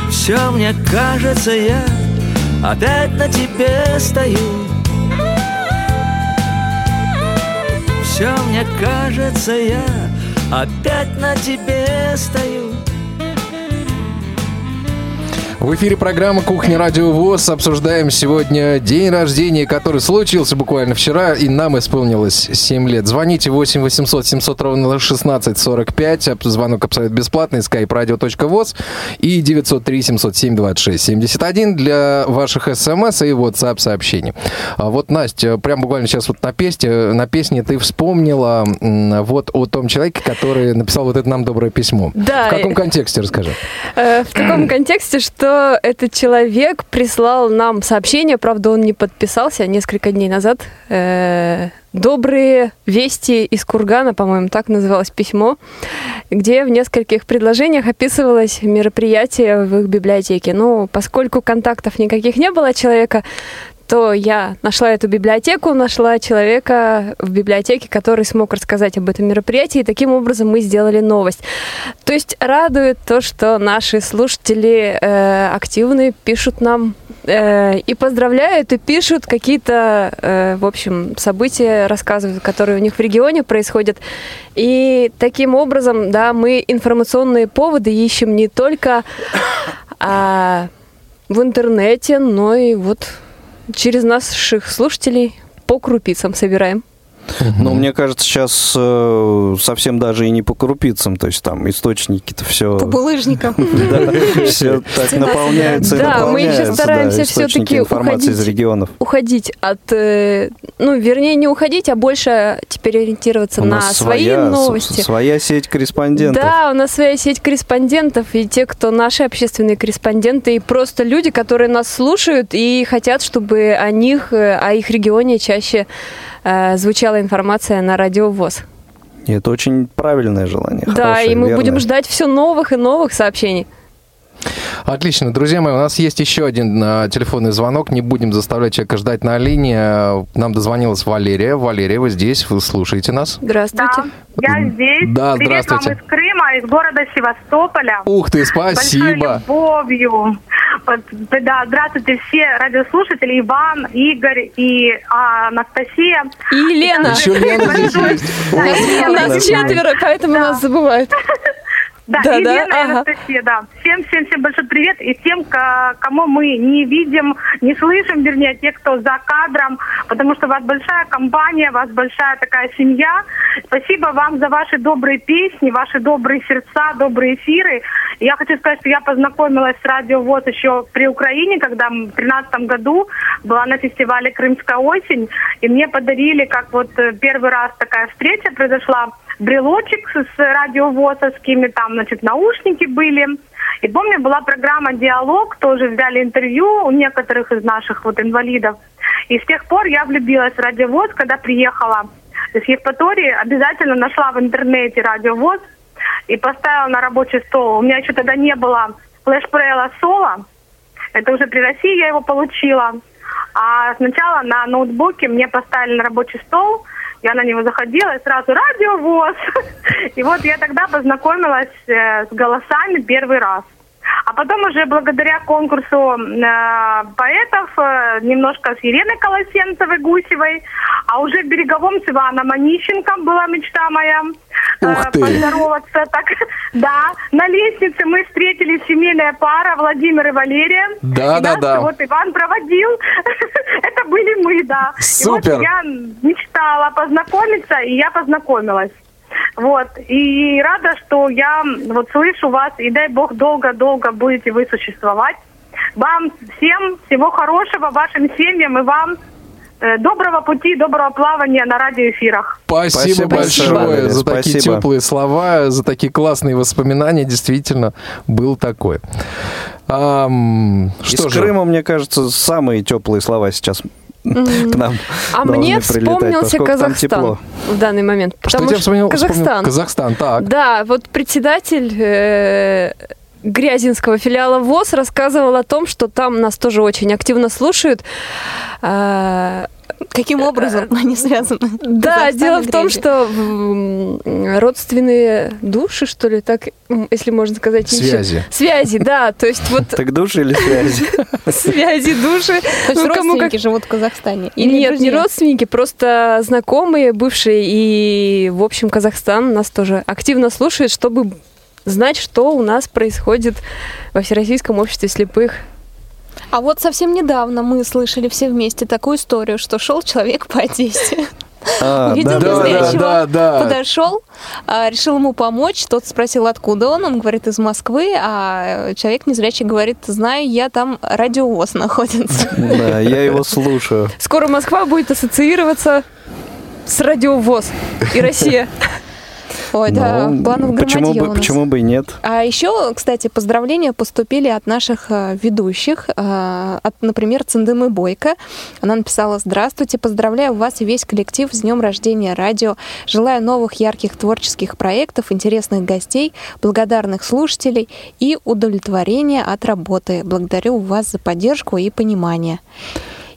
Speaker 11: Все мне кажется, я опять на тебе стою Все мне кажется, я опять на тебе стою.
Speaker 3: В эфире программа «Кухня Радио ВОЗ». Обсуждаем сегодня день рождения, который случился буквально вчера, и нам исполнилось 7 лет. Звоните 8 800 700 ровно 16 45. Звонок абсолютно бесплатный. skype radio.voz и 903 707 26 71 для ваших смс и WhatsApp сообщений. А вот, Настя, прям буквально сейчас вот на песне, на песне ты вспомнила вот о том человеке, который написал вот это нам доброе письмо.
Speaker 10: Да.
Speaker 3: В каком контексте, расскажи?
Speaker 10: Э, В таком контексте, что этот человек прислал нам сообщение, правда, он не подписался несколько дней назад. Э, Добрые вести из Кургана, по-моему, так называлось письмо, где в нескольких предложениях описывалось мероприятие в их библиотеке. Ну, поскольку контактов никаких не было человека, то я нашла эту библиотеку, нашла человека в библиотеке, который смог рассказать об этом мероприятии, и таким образом мы сделали новость. То есть радует то, что наши слушатели э, активны, пишут нам э, и поздравляют, и пишут какие-то, э, в общем, события, рассказывают, которые у них в регионе происходят. И таким образом, да, мы информационные поводы ищем не только а, в интернете, но и вот через наших слушателей по крупицам собираем.
Speaker 5: Но мне кажется, сейчас э, совсем даже и не по крупицам, то есть там источники-то все...
Speaker 4: По булыжникам. [LAUGHS]
Speaker 5: Все так наполняется
Speaker 10: Да, мы еще стараемся все-таки
Speaker 5: информации из регионов.
Speaker 10: Уходить от, э, ну, вернее, не уходить, а больше теперь ориентироваться на свои новости.
Speaker 5: своя сеть корреспондентов.
Speaker 10: Да, у нас своя сеть корреспондентов, и те, кто наши общественные корреспонденты, и просто люди, которые нас слушают и хотят, чтобы о них, э, о их регионе чаще э, звучала информация на радио ВОЗ.
Speaker 5: И это очень правильное желание.
Speaker 10: да, и мы будем
Speaker 5: верное.
Speaker 10: ждать все новых и новых сообщений.
Speaker 3: Отлично. Друзья мои, у нас есть еще один э, телефонный звонок. Не будем заставлять человека ждать на линии. Э, Нам дозвонилась Валерия. Валерия, вы здесь, вы слушаете нас?
Speaker 10: Здравствуйте.
Speaker 12: Я здесь.
Speaker 3: Да,
Speaker 12: Привет
Speaker 3: здравствуйте.
Speaker 12: вам из Крыма, из города Севастополя.
Speaker 3: Ух ты,
Speaker 12: С
Speaker 3: спасибо.
Speaker 12: любовью. Вот, да, здравствуйте все радиослушатели. Иван, Игорь и а, Анастасия.
Speaker 10: И Елена.
Speaker 3: Еще Лена здесь есть.
Speaker 12: Да, Елена.
Speaker 10: Нас четверо, поэтому нас забывают. [LAUGHS]
Speaker 12: Да,
Speaker 10: Да,
Speaker 12: и
Speaker 10: да,
Speaker 12: Лена, и
Speaker 10: ага.
Speaker 12: Анастасия, да. Всем, всем, всем большой привет. И тем, ко- кому мы не видим, не слышим, вернее, те, кто за кадром, потому что у вас большая компания, у вас большая такая семья. Спасибо вам за ваши добрые песни, ваши добрые сердца, добрые эфиры. И я хочу сказать, что я познакомилась с радио ВОЗ еще при Украине, когда в 2013 году была на фестивале «Крымская осень», и мне подарили, как вот э, первый раз такая встреча произошла, брелочек с, радиовозовскими, там, значит, наушники были. И помню, была программа «Диалог», тоже взяли интервью у некоторых из наших вот инвалидов. И с тех пор я влюбилась в радиовоз, когда приехала из Евпатории, обязательно нашла в интернете радиовоз и поставила на рабочий стол. У меня еще тогда не было флешплеера соло, это уже при России я его получила. А сначала на ноутбуке мне поставили на рабочий стол, я на него заходила и сразу радиовоз. [LAUGHS] И вот я тогда познакомилась э, с голосами первый раз. А потом уже благодаря конкурсу э, поэтов, э, немножко с Еленой Колосенцевой Гусевой, а уже в Береговом с Иваном Онищенком была мечта моя
Speaker 3: Ух ты.
Speaker 12: поздороваться. Так, [LAUGHS] да, на лестнице мы встретились семейная пара Владимир и Валерия.
Speaker 3: Да,
Speaker 12: И
Speaker 3: да,
Speaker 12: нас
Speaker 3: да.
Speaker 12: Вот Иван проводил. [LAUGHS] Это были мы, да. И
Speaker 3: Супер.
Speaker 12: вот я мечтала познакомиться, и я познакомилась. Вот. И рада, что я вот слышу вас, и дай бог долго-долго будете вы существовать. Вам всем всего хорошего, вашим семьям и вам э, доброго пути, доброго плавания на радиоэфирах.
Speaker 3: Спасибо,
Speaker 5: Спасибо
Speaker 3: большое за такие
Speaker 5: спасибо.
Speaker 3: теплые слова, за такие классные воспоминания. Действительно, был такой. Ам, что
Speaker 5: Из
Speaker 3: же?
Speaker 5: Крыма, мне кажется, самые теплые слова сейчас к нам
Speaker 10: А мне вспомнился Казахстан в данный момент.
Speaker 3: Что вспомнил, вспомнил
Speaker 10: Казахстан.
Speaker 3: Казахстан, так.
Speaker 10: Да, вот председатель э, Грязинского филиала ВОЗ рассказывал о том, что там нас тоже очень активно слушают. А,
Speaker 4: Каким образом они связаны?
Speaker 10: Да, дело в том, что родственные души, что ли, так, если можно сказать. еще-
Speaker 3: Связи.
Speaker 10: Связи, да. То есть вот
Speaker 5: Так души или связи? [LAUGHS]
Speaker 10: связи души.
Speaker 4: То есть
Speaker 10: ну,
Speaker 4: родственники
Speaker 10: как-
Speaker 4: живут в Казахстане? Или
Speaker 10: Нет, не
Speaker 4: друзья?
Speaker 10: родственники, просто знакомые, бывшие. И, в общем, Казахстан нас тоже активно слушает, чтобы знать, что у нас происходит во Всероссийском обществе слепых.
Speaker 4: А вот совсем недавно мы слышали все вместе такую историю, что шел человек по Одессе.
Speaker 5: А, [LAUGHS]
Speaker 4: Увидел
Speaker 5: да, да, да.
Speaker 4: незрячего,
Speaker 3: да, да.
Speaker 4: подошел, а, решил ему помочь. Тот спросил, откуда он. Он говорит, из Москвы. А человек незрячий говорит, знаю, я там радиовоз находится. [LAUGHS]
Speaker 5: Да, я его слушаю.
Speaker 10: Скоро Москва будет ассоциироваться с радиовоз и Россия. [LAUGHS]
Speaker 4: Ой, да,
Speaker 5: Ну,
Speaker 4: планов
Speaker 5: почему бы, почему бы и нет?
Speaker 4: А еще, кстати, поздравления поступили от наших э, ведущих, э, от, например, Циндымы Бойко. Она написала «Здравствуйте, поздравляю вас и весь коллектив с днем рождения радио. Желаю новых ярких творческих проектов, интересных гостей, благодарных слушателей и удовлетворения от работы. Благодарю вас за поддержку и понимание».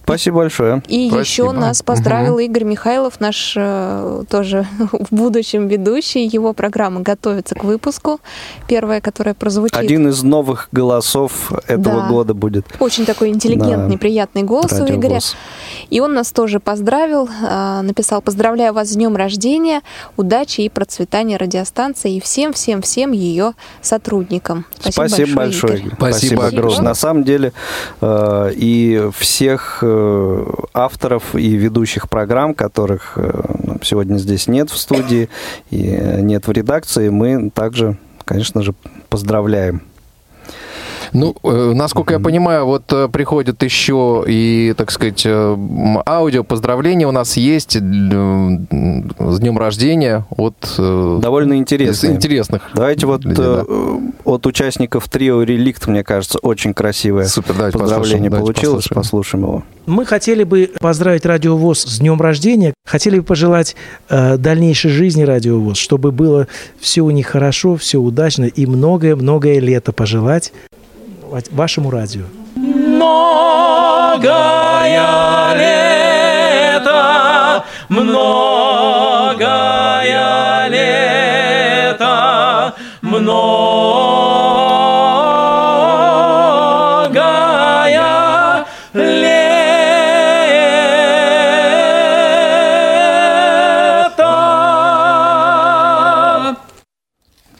Speaker 5: Спасибо большое.
Speaker 4: И
Speaker 3: Спасибо.
Speaker 4: еще нас поздравил Игорь Михайлов, наш э, тоже [LAUGHS] в будущем ведущий. Его программа готовится к выпуску. Первая, которая прозвучит.
Speaker 5: Один из новых голосов этого
Speaker 4: Да.
Speaker 5: года будет.
Speaker 4: Очень такой интеллигентный,
Speaker 5: Да.
Speaker 4: приятный голос у
Speaker 5: Радио
Speaker 4: Игоря.
Speaker 5: ВОЗ.
Speaker 4: И он нас тоже поздравил, а, написал «Поздравляю вас с днем рождения, удачи и процветания радиостанции и всем-всем-всем ее сотрудникам».
Speaker 5: Спасибо, Спасибо большое.
Speaker 3: Игорь. Спасибо, Спасибо огромное.
Speaker 5: На самом деле э, и всех э, авторов и ведущих программ, которых э, сегодня здесь нет в студии и нет в редакции, мы также, конечно же, поздравляем.
Speaker 3: Ну, э, насколько я понимаю, вот э, приходят еще и, так сказать, э, аудио поздравления у нас есть с днем рождения от...
Speaker 5: Довольно интересных.
Speaker 3: Интересных.
Speaker 5: Давайте вот людей, да. от участников трио «Реликт», мне кажется, очень красивое Супер, давайте поздравление послушаем, получилось. Давайте послушаем. послушаем его.
Speaker 13: Мы хотели бы поздравить Радио ВОЗ с днем рождения. Хотели бы пожелать э, дальнейшей жизни Радио ВОЗ, чтобы было все у них хорошо, все удачно и многое-многое лето пожелать вашему радио.
Speaker 14: Многое лето, многое лето, многое лето.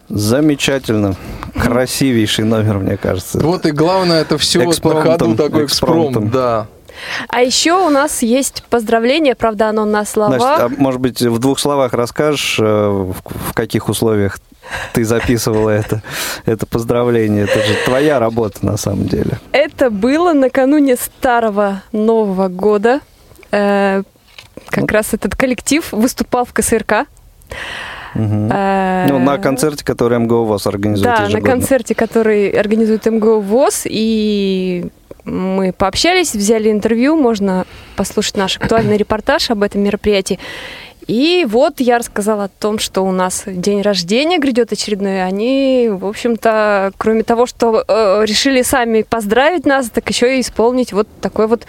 Speaker 5: Замечательно красивейший номер, мне кажется.
Speaker 3: Вот и главное, это все на ходу такой экспромт, да.
Speaker 10: А еще у нас есть поздравление, правда, оно на словах.
Speaker 5: Значит, а может быть, в двух словах расскажешь, э, в каких условиях ты записывала это, это поздравление. Это же твоя работа на самом деле.
Speaker 10: Это было накануне старого Нового года. Э, как раз этот коллектив выступал в КСРК.
Speaker 5: Угу. А, ну, на концерте, который МГУ ВОЗ организует
Speaker 10: Да, ежегодно. на концерте, который организует МГУ ВОЗ. И мы пообщались, взяли интервью, можно послушать наш актуальный репортаж об этом мероприятии. И вот я рассказала о том, что у нас день рождения грядет очередной. Они, в общем-то, кроме того, что э, решили сами поздравить нас, так еще и исполнить вот такое вот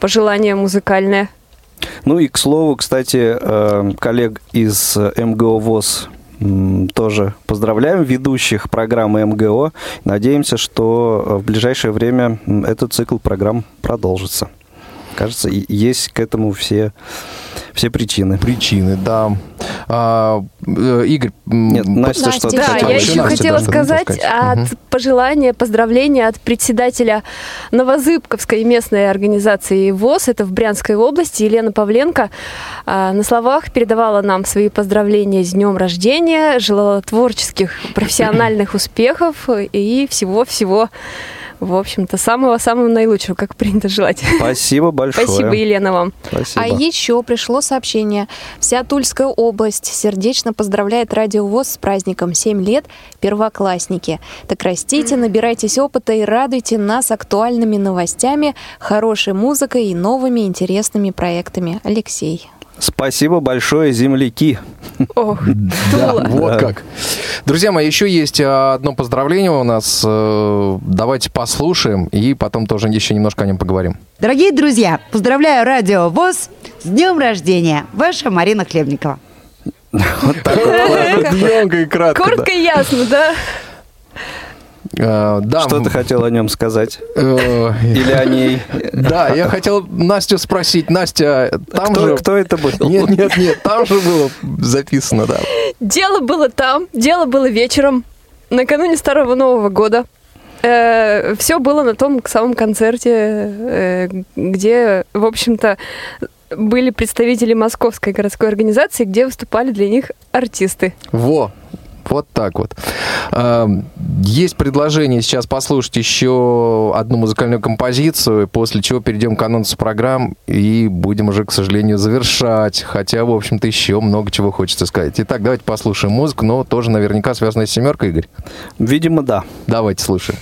Speaker 10: пожелание музыкальное.
Speaker 5: Ну и, к слову, кстати, э, коллег из МГО ВОЗ тоже поздравляем ведущих программы МГО. Надеемся, что в ближайшее время этот цикл программ продолжится. Кажется, есть к этому все все причины.
Speaker 3: Причины, да. А, э, Игорь,
Speaker 5: Нет, Настя, Настя что-то
Speaker 10: Да,
Speaker 5: хотела.
Speaker 10: я еще
Speaker 5: Настя
Speaker 10: хотела сказать, сказать от угу. пожелания, поздравления от председателя Новозыбковской местной организации ВОЗ, это в Брянской области, Елена Павленко, а, на словах передавала нам свои поздравления с днем рождения, желала творческих, профессиональных успехов и всего-всего в общем-то, самого-самого наилучшего, как принято желать.
Speaker 5: Спасибо большое.
Speaker 10: Спасибо, Елена, вам.
Speaker 5: Спасибо.
Speaker 4: А еще пришло сообщение. Вся Тульская область сердечно поздравляет Радио ВОЗ с праздником 7 лет первоклассники. Так растите, набирайтесь опыта и радуйте нас актуальными новостями, хорошей музыкой и новыми интересными проектами. Алексей.
Speaker 5: Спасибо большое, земляки.
Speaker 10: Ох,
Speaker 3: да, вот как. Друзья мои, еще есть а, одно поздравление у нас. Э, давайте послушаем и потом тоже еще немножко о нем поговорим.
Speaker 15: Дорогие друзья, поздравляю Радио ВОЗ с днем рождения. Ваша Марина Хлебникова.
Speaker 3: Вот так вот. [LAUGHS] и кратко.
Speaker 10: Коротко и ясно, да?
Speaker 3: Uh, да.
Speaker 5: Что ты хотел о нем сказать? Uh, [LAUGHS] Или о ней?
Speaker 3: Да, я хотел Настю спросить. Настя, там
Speaker 5: кто,
Speaker 3: же...
Speaker 5: Кто это был?
Speaker 3: Нет, нет, нет, там же было записано, да.
Speaker 10: Дело было там, дело было вечером, накануне Старого Нового года. Э, все было на том самом концерте, э, где, в общем-то, были представители Московской городской организации, где выступали для них артисты.
Speaker 3: Во, вот так вот. Есть предложение сейчас послушать еще одну музыкальную композицию, после чего перейдем к анонсу программ и будем уже, к сожалению, завершать. Хотя, в общем-то, еще много чего хочется сказать. Итак, давайте послушаем музыку, но тоже наверняка связанная с семеркой, Игорь.
Speaker 5: Видимо, да.
Speaker 3: Давайте слушаем.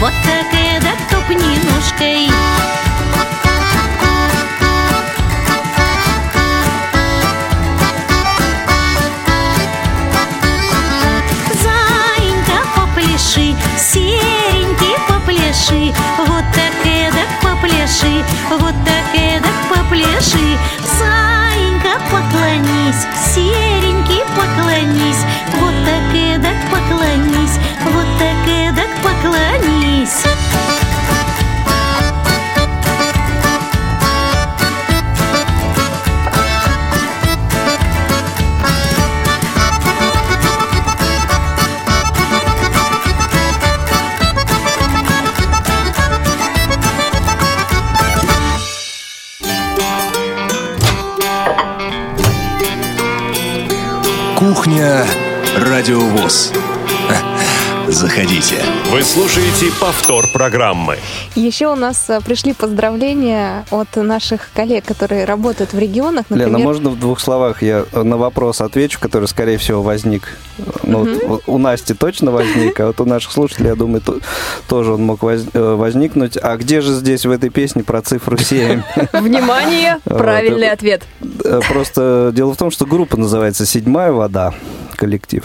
Speaker 16: Ножкой, вот
Speaker 2: Радиовоз. [LAUGHS] Заходите.
Speaker 1: Вы слушаете повтор программы.
Speaker 4: Еще у нас э, пришли поздравления от наших коллег, которые работают в регионах. Например,
Speaker 5: Лена, можно в двух словах я на вопрос отвечу, который, скорее всего, возник. Ну, вот
Speaker 4: Мгм.
Speaker 5: у Насти точно возник, а вот у наших слушателей, я думаю, то- тоже он мог воз- э, возникнуть. А где же здесь в этой песне про цифру 7? [LAUGHS]
Speaker 10: Внимание, [LAUGHS] правильный
Speaker 5: э,
Speaker 10: ответ.
Speaker 5: Э, Просто дело в том, что группа называется «Седьмая вода», коллектив.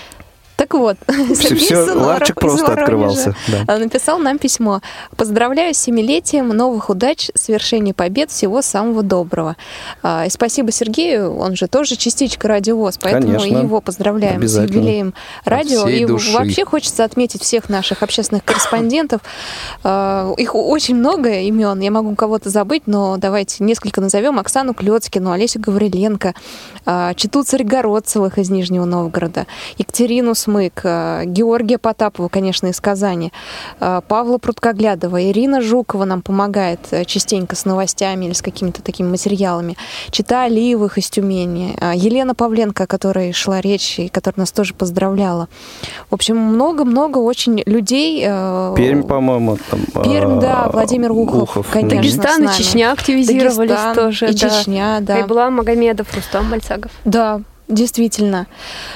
Speaker 4: Так вот, [LAUGHS] Сергей
Speaker 5: всё,
Speaker 4: Суноров
Speaker 5: ларчик просто
Speaker 4: Воронежа,
Speaker 5: открывался, да.
Speaker 4: а, написал нам письмо. Поздравляю с семилетием, новых удач, свершений побед, всего самого доброго. А, И спасибо Сергею, он же тоже частичка радиовоз, поэтому
Speaker 5: Конечно.
Speaker 4: его поздравляем с юбилеем радио. И
Speaker 3: души.
Speaker 4: вообще хочется отметить всех наших общественных корреспондентов. А, Их очень много имен, я могу кого-то забыть, но давайте несколько назовем. Оксану Клецкину, Олесю Гавриленко, Читу Царегородцевых из Нижнего Новгорода, Екатерину Смык, а, Георгия Потапова, конечно, из Казани, а, Павла Пруткоглядова, Ирина Жукова нам помогает э, частенько с новостями или с какими-то такими материалами, Чита Алиевых из Тюмени, Елена Павленко, о которой шла речь и которая нас тоже поздравляла. В общем, много-много очень людей. э,
Speaker 5: Пермь, по-моему. там,
Speaker 4: Пермь, да,
Speaker 5: а,
Speaker 4: Владимир Ухов, конечно.
Speaker 10: Дагестан
Speaker 4: с
Speaker 10: и. Чечня активизировались
Speaker 4: Дагестан
Speaker 10: тоже.
Speaker 4: И
Speaker 10: да.
Speaker 4: Чечня, да.
Speaker 10: Айблан Магомедов, Рустам Бальцагов.
Speaker 4: Да, действительно.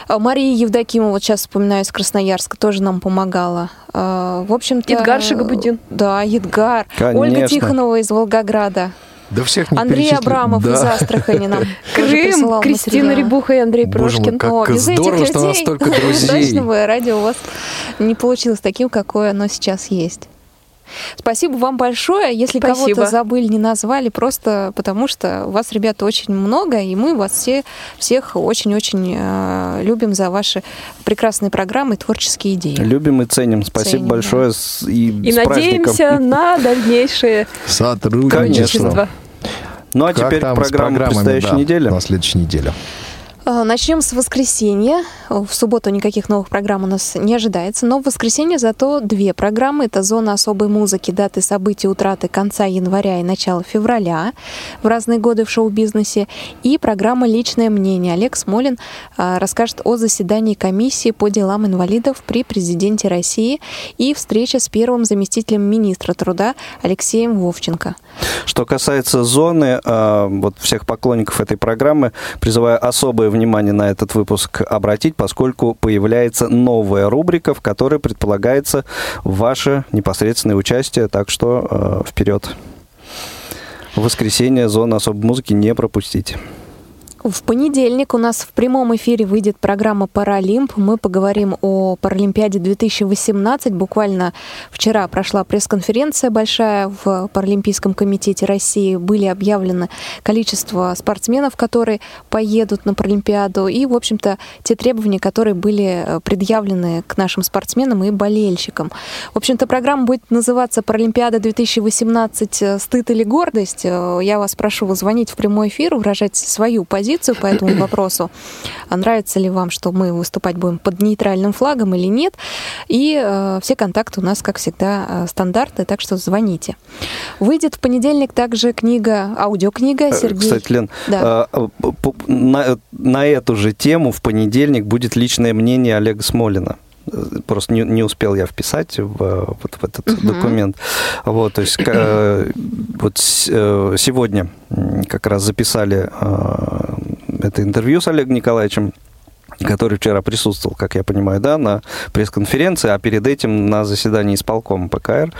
Speaker 4: А, Мария Евдокимова, вот сейчас вспоминаю, из Красноярска, тоже нам помогала. А, В общем-то...
Speaker 10: Идгар Шагабуддин.
Speaker 4: Да, Едгар.
Speaker 5: Конечно.
Speaker 4: Ольга Тихонова из Волгограда.
Speaker 3: Да всех не
Speaker 4: Андрей
Speaker 3: перечислить.
Speaker 4: Абрамов
Speaker 3: Да.
Speaker 4: из Астрахани нам [LAUGHS]
Speaker 10: Крым, Кристина
Speaker 4: материалы.
Speaker 10: Рябуха и Андрей
Speaker 3: Боже мой, как
Speaker 4: О, без этих
Speaker 3: здорово, что у нас
Speaker 4: людей
Speaker 3: столько [LAUGHS] друзей.
Speaker 4: Точно бы радио у вас не получилось таким, какое оно сейчас есть. Спасибо вам большое. Если
Speaker 10: Спасибо.
Speaker 4: кого-то забыли, не назвали, просто потому что вас, ребята, очень много, и мы вас все, всех очень-очень э, любим за ваши прекрасные программы и творческие идеи.
Speaker 5: Любим и ценим. Спасибо
Speaker 4: Ценим,
Speaker 5: большое. с- И,
Speaker 10: И
Speaker 5: с
Speaker 10: надеемся
Speaker 5: праздником. [LAUGHS]
Speaker 10: на дальнейшее
Speaker 3: Сотрудничество.
Speaker 5: Ну а
Speaker 3: Как
Speaker 5: теперь программа предстоящей
Speaker 3: да,
Speaker 5: недели.
Speaker 3: На следующей неделе.
Speaker 4: А, Начнем с воскресенья. В субботу никаких новых программ у нас не ожидается, но в воскресенье зато две программы. Это «Зона особой музыки», даты событий утраты конца января и начала февраля в разные годы в шоу-бизнесе. И программа «Личное мнение». Олег Смолин а, расскажет о заседании комиссии по делам инвалидов при президенте России и встрече с первым заместителем министра труда Алексеем Вовченко.
Speaker 5: Что касается зоны, э, вот всех поклонников этой программы призываю особое внимание на этот выпуск обратить, поскольку появляется новая рубрика, в которой предполагается ваше непосредственное участие, так что э, вперед. В воскресенье зона особой музыки не пропустите.
Speaker 4: В понедельник у нас в прямом эфире выйдет программа «Паралимп». Мы поговорим о Паралимпиаде 2018. Буквально вчера прошла пресс-конференция большая в Паралимпийском комитете России. Были объявлены количество спортсменов, которые поедут на Паралимпиаду, и, в общем-то, те требования, которые были э, предъявлены к нашим спортсменам и болельщикам. В общем-то, программа будет называться «Паралимпиада 2018. э, Стыд или гордость?». Э, Я вас прошу звонить в прямой эфир, выражать свою позицию по этому [CLEARS THROAT] вопросу. А нравится ли вам, что мы выступать будем под нейтральным флагом или нет? И э, все контакты у нас, как всегда, э, стандартные, так что звоните. Выйдет в понедельник также книга, аудиокнига
Speaker 5: Э,
Speaker 4: Сергей.
Speaker 5: Кстати, Лен,
Speaker 4: Да.
Speaker 5: э, п- на, на эту же тему в понедельник будет личное мнение Олега Смолина. Просто не, не успел я вписать в, вот в этот
Speaker 17: Мгм.
Speaker 5: документ. Вот, то есть э, вот э, сегодня как раз записали э, это интервью с Олегом Николаевичем. Который вчера присутствовал, как я понимаю, да, на пресс-конференции, а перед этим на заседании исполкома ПКР,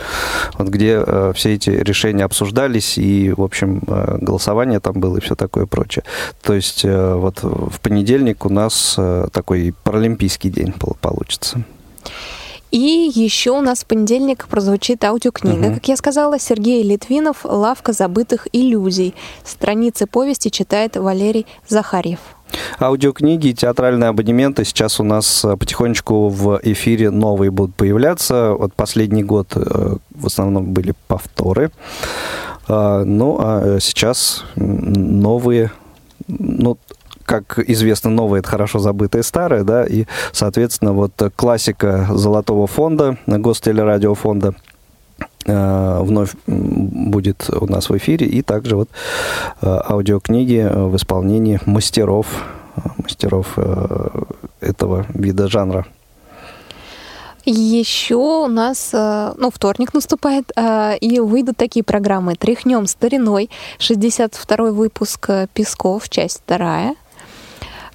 Speaker 5: вот где э, все эти решения обсуждались, и, в общем, э, голосование там было и все такое прочее. То есть э, вот в понедельник у нас э, такой паралимпийский день пол- получится.
Speaker 4: И еще у нас в понедельник прозвучит аудиокнига,
Speaker 5: Мгм.
Speaker 4: как я сказала, Сергей Литвинов «Лавка забытых иллюзий». Страницы повести читает Валерий Захарьев.
Speaker 5: Аудиокниги и театральные абонементы сейчас у нас э, потихонечку в эфире новые будут появляться. Вот последний год э, в основном были повторы. А, Ну, а э, сейчас новые, ну, как известно, новое это хорошо забытое старое, да, и, соответственно, вот классика Золотого фонда, Гостелерадиофонда, вновь м, будет у нас в эфире, и также вот э, аудиокниги э, в исполнении мастеров, э, мастеров э, этого вида жанра.
Speaker 4: Еще у нас, э, ну, вторник наступает, э, и выйдут такие программы «Тряхнем стариной», 62-й выпуск э, «Песков», часть вторая.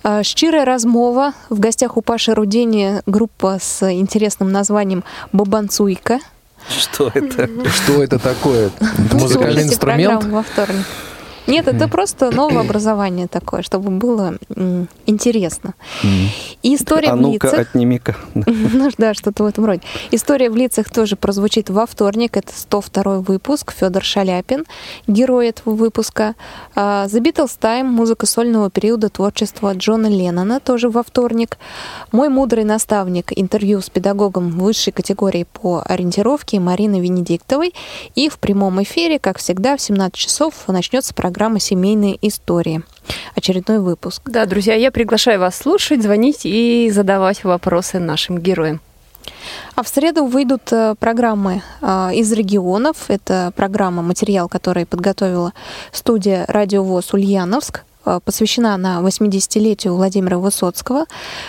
Speaker 4: Э, «Щирая размова». В гостях у Паши Рудени группа с интересным названием «Бабанцуйка».
Speaker 5: Что это?
Speaker 3: Что это такое? Это музыкальный инструмент?
Speaker 4: во вторник. Нет, это просто новое образование такое, чтобы было интересно. И история
Speaker 5: а
Speaker 4: в
Speaker 5: ну-ка,
Speaker 4: лицах.
Speaker 5: отними-ка. [LAUGHS]
Speaker 4: Ну да, что-то в этом роде. История в лицах тоже прозвучит во вторник. Это 102 выпуск. Федор Шаляпин, герой этого выпуска. А, The Beatles Time, музыка сольного периода творчества Джона Леннона, тоже во вторник. Мой мудрый наставник, интервью с педагогом высшей категории по ориентировке Мариной Венедиктовой. И в прямом эфире, как всегда, в 17 часов начнется программа «Семейные истории». Очередной выпуск.
Speaker 10: Да, друзья, я приглашаю вас слушать, звонить и задавать вопросы нашим героям.
Speaker 4: А в среду выйдут э, программы э, из регионов. Это программа, материал, который подготовила студия «Радио ВОЗ Ульяновск». Э, Посвящена она 80-летию Владимира Высоцкого.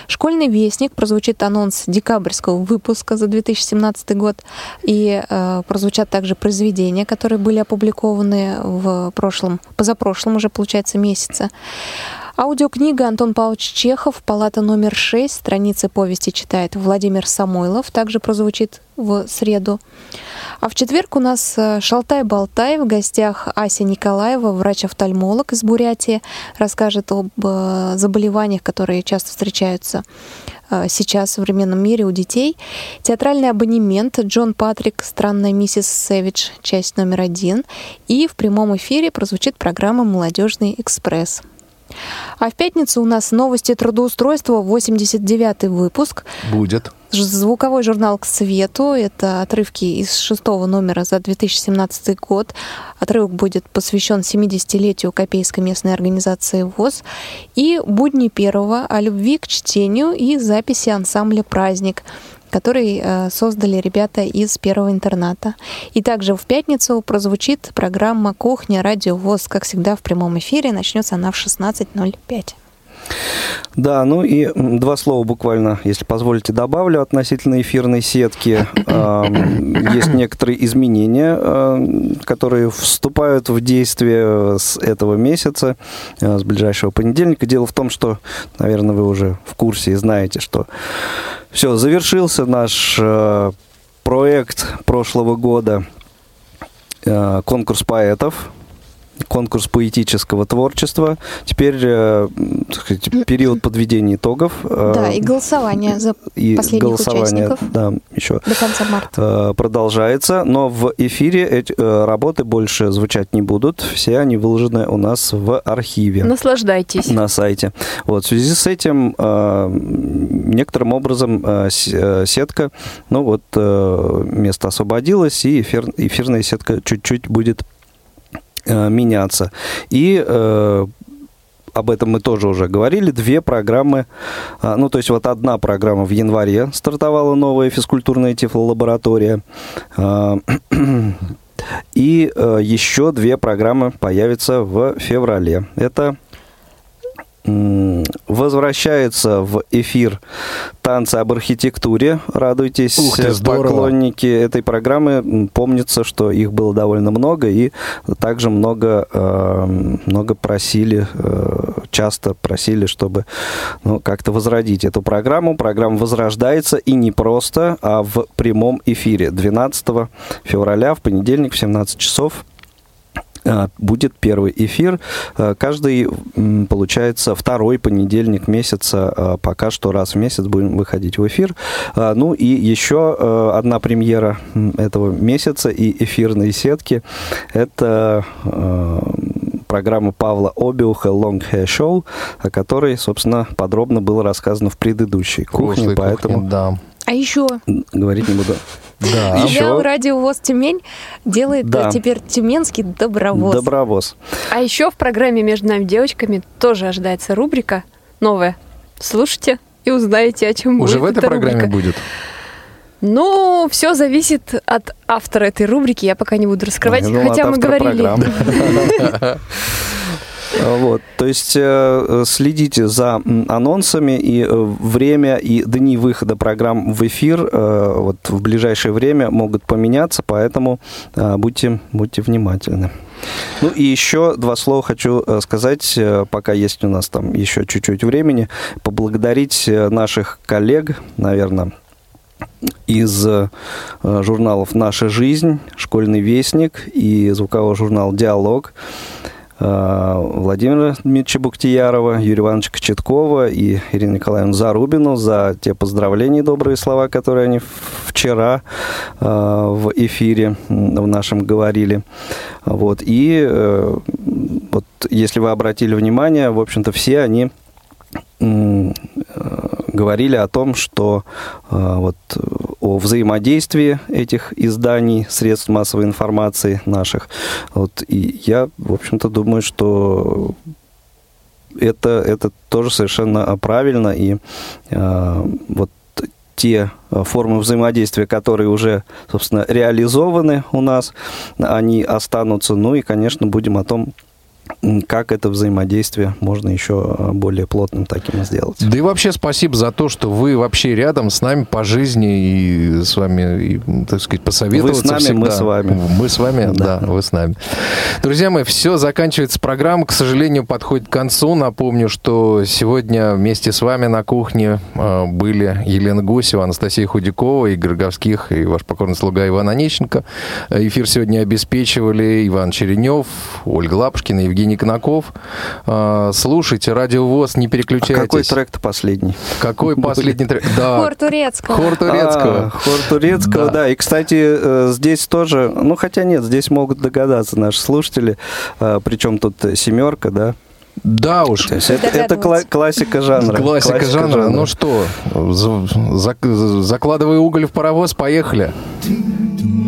Speaker 4: «Школьный вестник» прозвучит анонс декабрьского выпуска за 2017 год. И э, прозвучат также произведения, которые были опубликованы в прошлом, позапрошлом уже, получается, месяце. Аудиокнига Антон Павлович Чехов, палата номер 6, страницы повести читает Владимир Самойлов, также прозвучит в среду. А в четверг у нас э, Шалтай-Болтай, в гостях Ася Николаева, врач-офтальмолог из Бурятии, расскажет об э, заболеваниях, которые часто встречаются э, сейчас в современном мире у детей. Театральный абонемент Джон Патрик «Странная миссис Сэвидж», часть номер один. И в прямом эфире прозвучит программа «Молодежный экспресс». А в пятницу у нас новости трудоустройства, 89-й выпуск.
Speaker 3: Будет.
Speaker 4: Звуковой журнал «К свету». Это отрывки из шестого номера за 2017 год. Отрывок будет посвящен 70-летию Копейской местной организации ВОЗ. И «Будни первого» о любви к чтению и записи ансамбля «Праздник», который э, создали ребята из первого интерната. И также в пятницу прозвучит программа «Кухня. Радио ВОЗ», как всегда, в прямом эфире. Начнется она в 16.05.
Speaker 5: Да, ну и два слова буквально, если позволите, добавлю относительно эфирной сетки. [COUGHS] Есть некоторые изменения, э, которые вступают в действие с этого месяца, э, с ближайшего понедельника. Дело в том, что, наверное, вы уже в курсе и знаете, что все, завершился наш э, проект прошлого года, э, конкурс поэтов, конкурс поэтического творчества. Теперь э, так сказать, период подведения итогов. э,
Speaker 4: Да, и голосование за
Speaker 5: и
Speaker 4: последних
Speaker 5: голосование,
Speaker 4: участников
Speaker 5: да, еще
Speaker 4: до конца марта.
Speaker 5: э, продолжается, но в эфире эти э, работы больше звучать не будут. Все они выложены у нас в архиве.
Speaker 10: Наслаждайтесь.
Speaker 5: На сайте. Вот, в связи с этим э, некоторым образом э, сетка, ну вот, э, место освободилось, и эфир- эфирная сетка чуть-чуть будет меняться. И э, об этом мы тоже уже говорили. Две программы, а, ну, то есть вот одна программа в январе стартовала новая физкультурная тифлолаборатория. А, [CLEARS THROAT] И э, еще две программы появятся в феврале. Это возвращается в эфир танцы об архитектуре. Радуйтесь,
Speaker 3: Ух ты, здорово.
Speaker 5: поклонники этой программы. Помнится, что их было довольно много, и также много, э, много просили, э, часто просили, чтобы ну, как-то возродить эту программу. Программа возрождается и не просто, а в прямом эфире 12 февраля в понедельник в 17 часов будет первый эфир. Э, Каждый, получается, второй понедельник месяца, э, пока что раз в месяц будем выходить в эфир. Э, Ну и еще э, одна премьера этого месяца и эфирной сетки. Это э, программа Павла Обиуха «Long Hair Show», о которой, собственно, подробно было рассказано в предыдущей кухне,
Speaker 3: Прошлой
Speaker 5: поэтому
Speaker 3: кухне, да.
Speaker 4: А еще
Speaker 5: говорить не буду.
Speaker 3: Да. [LAUGHS]
Speaker 4: я радио ВОЗ Тюмень делает
Speaker 10: Да.
Speaker 4: теперь тюменский добровоз.
Speaker 5: Добровоз.
Speaker 10: А еще в программе «Между нами девочками» тоже ожидается рубрика новая. Слушайте и узнаете, о чем
Speaker 3: Уже в
Speaker 10: будет
Speaker 3: этой
Speaker 10: эта
Speaker 3: программе
Speaker 10: рубрика.
Speaker 3: будет?
Speaker 10: Ну, все зависит от автора этой рубрики. Я пока не буду раскрывать,
Speaker 5: думал,
Speaker 10: хотя
Speaker 5: от
Speaker 10: мы говорили. [LAUGHS]
Speaker 5: Вот, то есть э, следите за анонсами и э, время и дни выхода программ в эфир э, вот в ближайшее время могут поменяться, поэтому э, будьте будьте внимательны. Ну и еще два слова хочу э, сказать, э, пока есть у нас там еще чуть-чуть времени, поблагодарить э, наших коллег, наверное, из э, журналов «Наша жизнь», «Школьный вестник» и звуковой журнал «Диалог». Э, Владимира Дмитриевича Буктиярова, Юрия Ивановича Кочеткова и Ирину Николаевну Зарубину за те поздравления и добрые слова, которые они вчера э, в эфире в нашем говорили. Вот. И э, вот если вы обратили внимание, в общем-то, все они говорили о том, что э, вот э, о взаимодействии этих изданий, средств массовой информации наших. Вот, и я, в общем-то, думаю, что это, это тоже совершенно правильно. И э, вот те э, формы взаимодействия, которые уже, собственно, реализованы у нас, они останутся. Ну и, конечно, будем о том, как это взаимодействие можно еще э, более плотным таким сделать.
Speaker 3: Да и вообще спасибо за то, что вы вообще рядом с нами по жизни и с вами, и, так сказать, посоветоваться
Speaker 5: Вы с нами,
Speaker 3: всегда.
Speaker 5: мы с вами.
Speaker 3: Мы с вами, да.
Speaker 5: Да.
Speaker 3: вы с нами. Друзья мои, все, заканчивается программа, к сожалению, подходит к концу. Напомню, что сегодня вместе с вами на кухне э, были Елена Гусева, Анастасия Худякова, Игорь Говских и ваш покорный слуга Иван Онищенко. Эфир сегодня обеспечивали Иван Черенев, Ольга Лапушкина, Евгений Конаков. Э, Слушайте, Радио ВОЗ, не переключайтесь.
Speaker 5: А какой трек-то последний?
Speaker 3: Какой последний трек? Да.
Speaker 4: Хор турецкого.
Speaker 3: Хор турецкого.
Speaker 5: А, хор турецкого,
Speaker 3: Да.
Speaker 5: да. И, кстати, э, здесь тоже, ну, хотя нет, здесь могут догадаться наши слушатели, э, причем тут семерка, да.
Speaker 3: Да уж.
Speaker 5: То есть это, это кла- классика жанра.
Speaker 3: Классика, жанра. Ну что, за- за- закладывай уголь в паровоз, поехали.
Speaker 17: В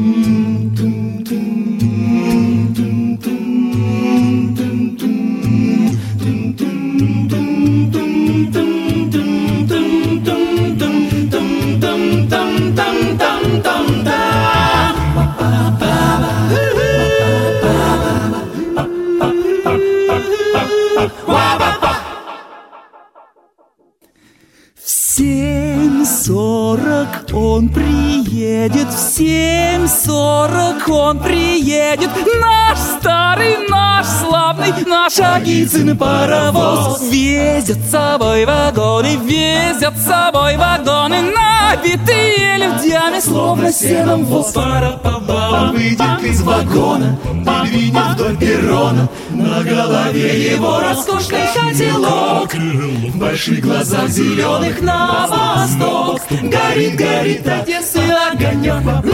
Speaker 17: семь сорок он приедет, в семь сорок он приедет. Наш старый, наш славный, наш Агицын паровоз. Везет с собой вагоны, везет с собой вагоны Набитые людьми, словно сеном воз
Speaker 14: Он выйдет из вагона и двинет вдоль перрона. На голове его роскошный котелок. В больших глазах зеленых на восток. Горит, горит Одессы огонек.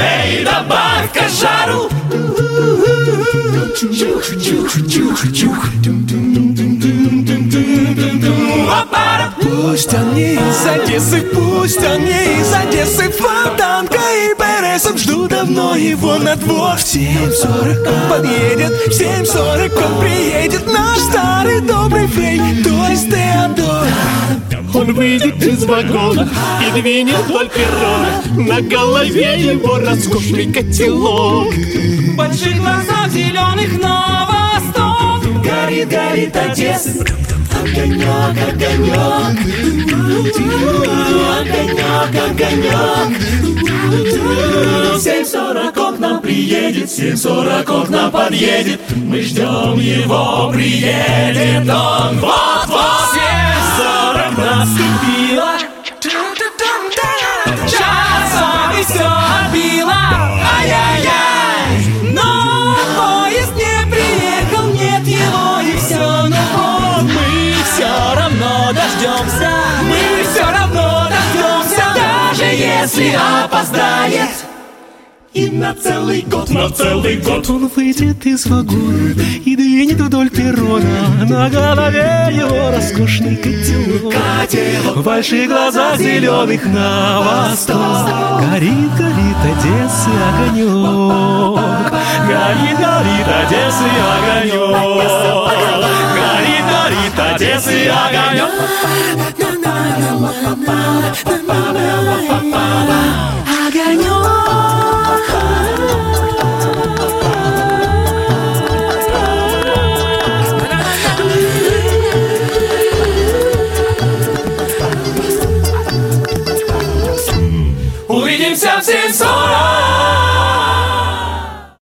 Speaker 14: Эй, добавь-ка жару Пусть он не из Одессы, пусть он не из Одессы. Фонтанка и Пересов жду давно его на двор В семь сорок он подъедет, в семь сорок он приедет. Наш старый добрый фрей, то есть Теодор. Он выйдет из вагона и двинет вдоль перрона. На голове его роскошный котелок.
Speaker 17: В больших глазах зеленых на восток.
Speaker 14: Горит, горит Одесса Огонек, огонек. Огонек, огонек. Семь сорок к нам приедет Семь сорок к нам подъедет. Мы ждем его, приедет он. Вот-вот Семь сорок наступило если опоздает. И на целый год, на целый год
Speaker 17: Он выйдет из вагона и двинет вдоль перрона На голове его роскошный котелок. В больших глазах зеленых на восток. Горит, горит Одессы огонек.
Speaker 14: Горит, горит Одессы огонек. Горит, горит Одессы огонек Увидимся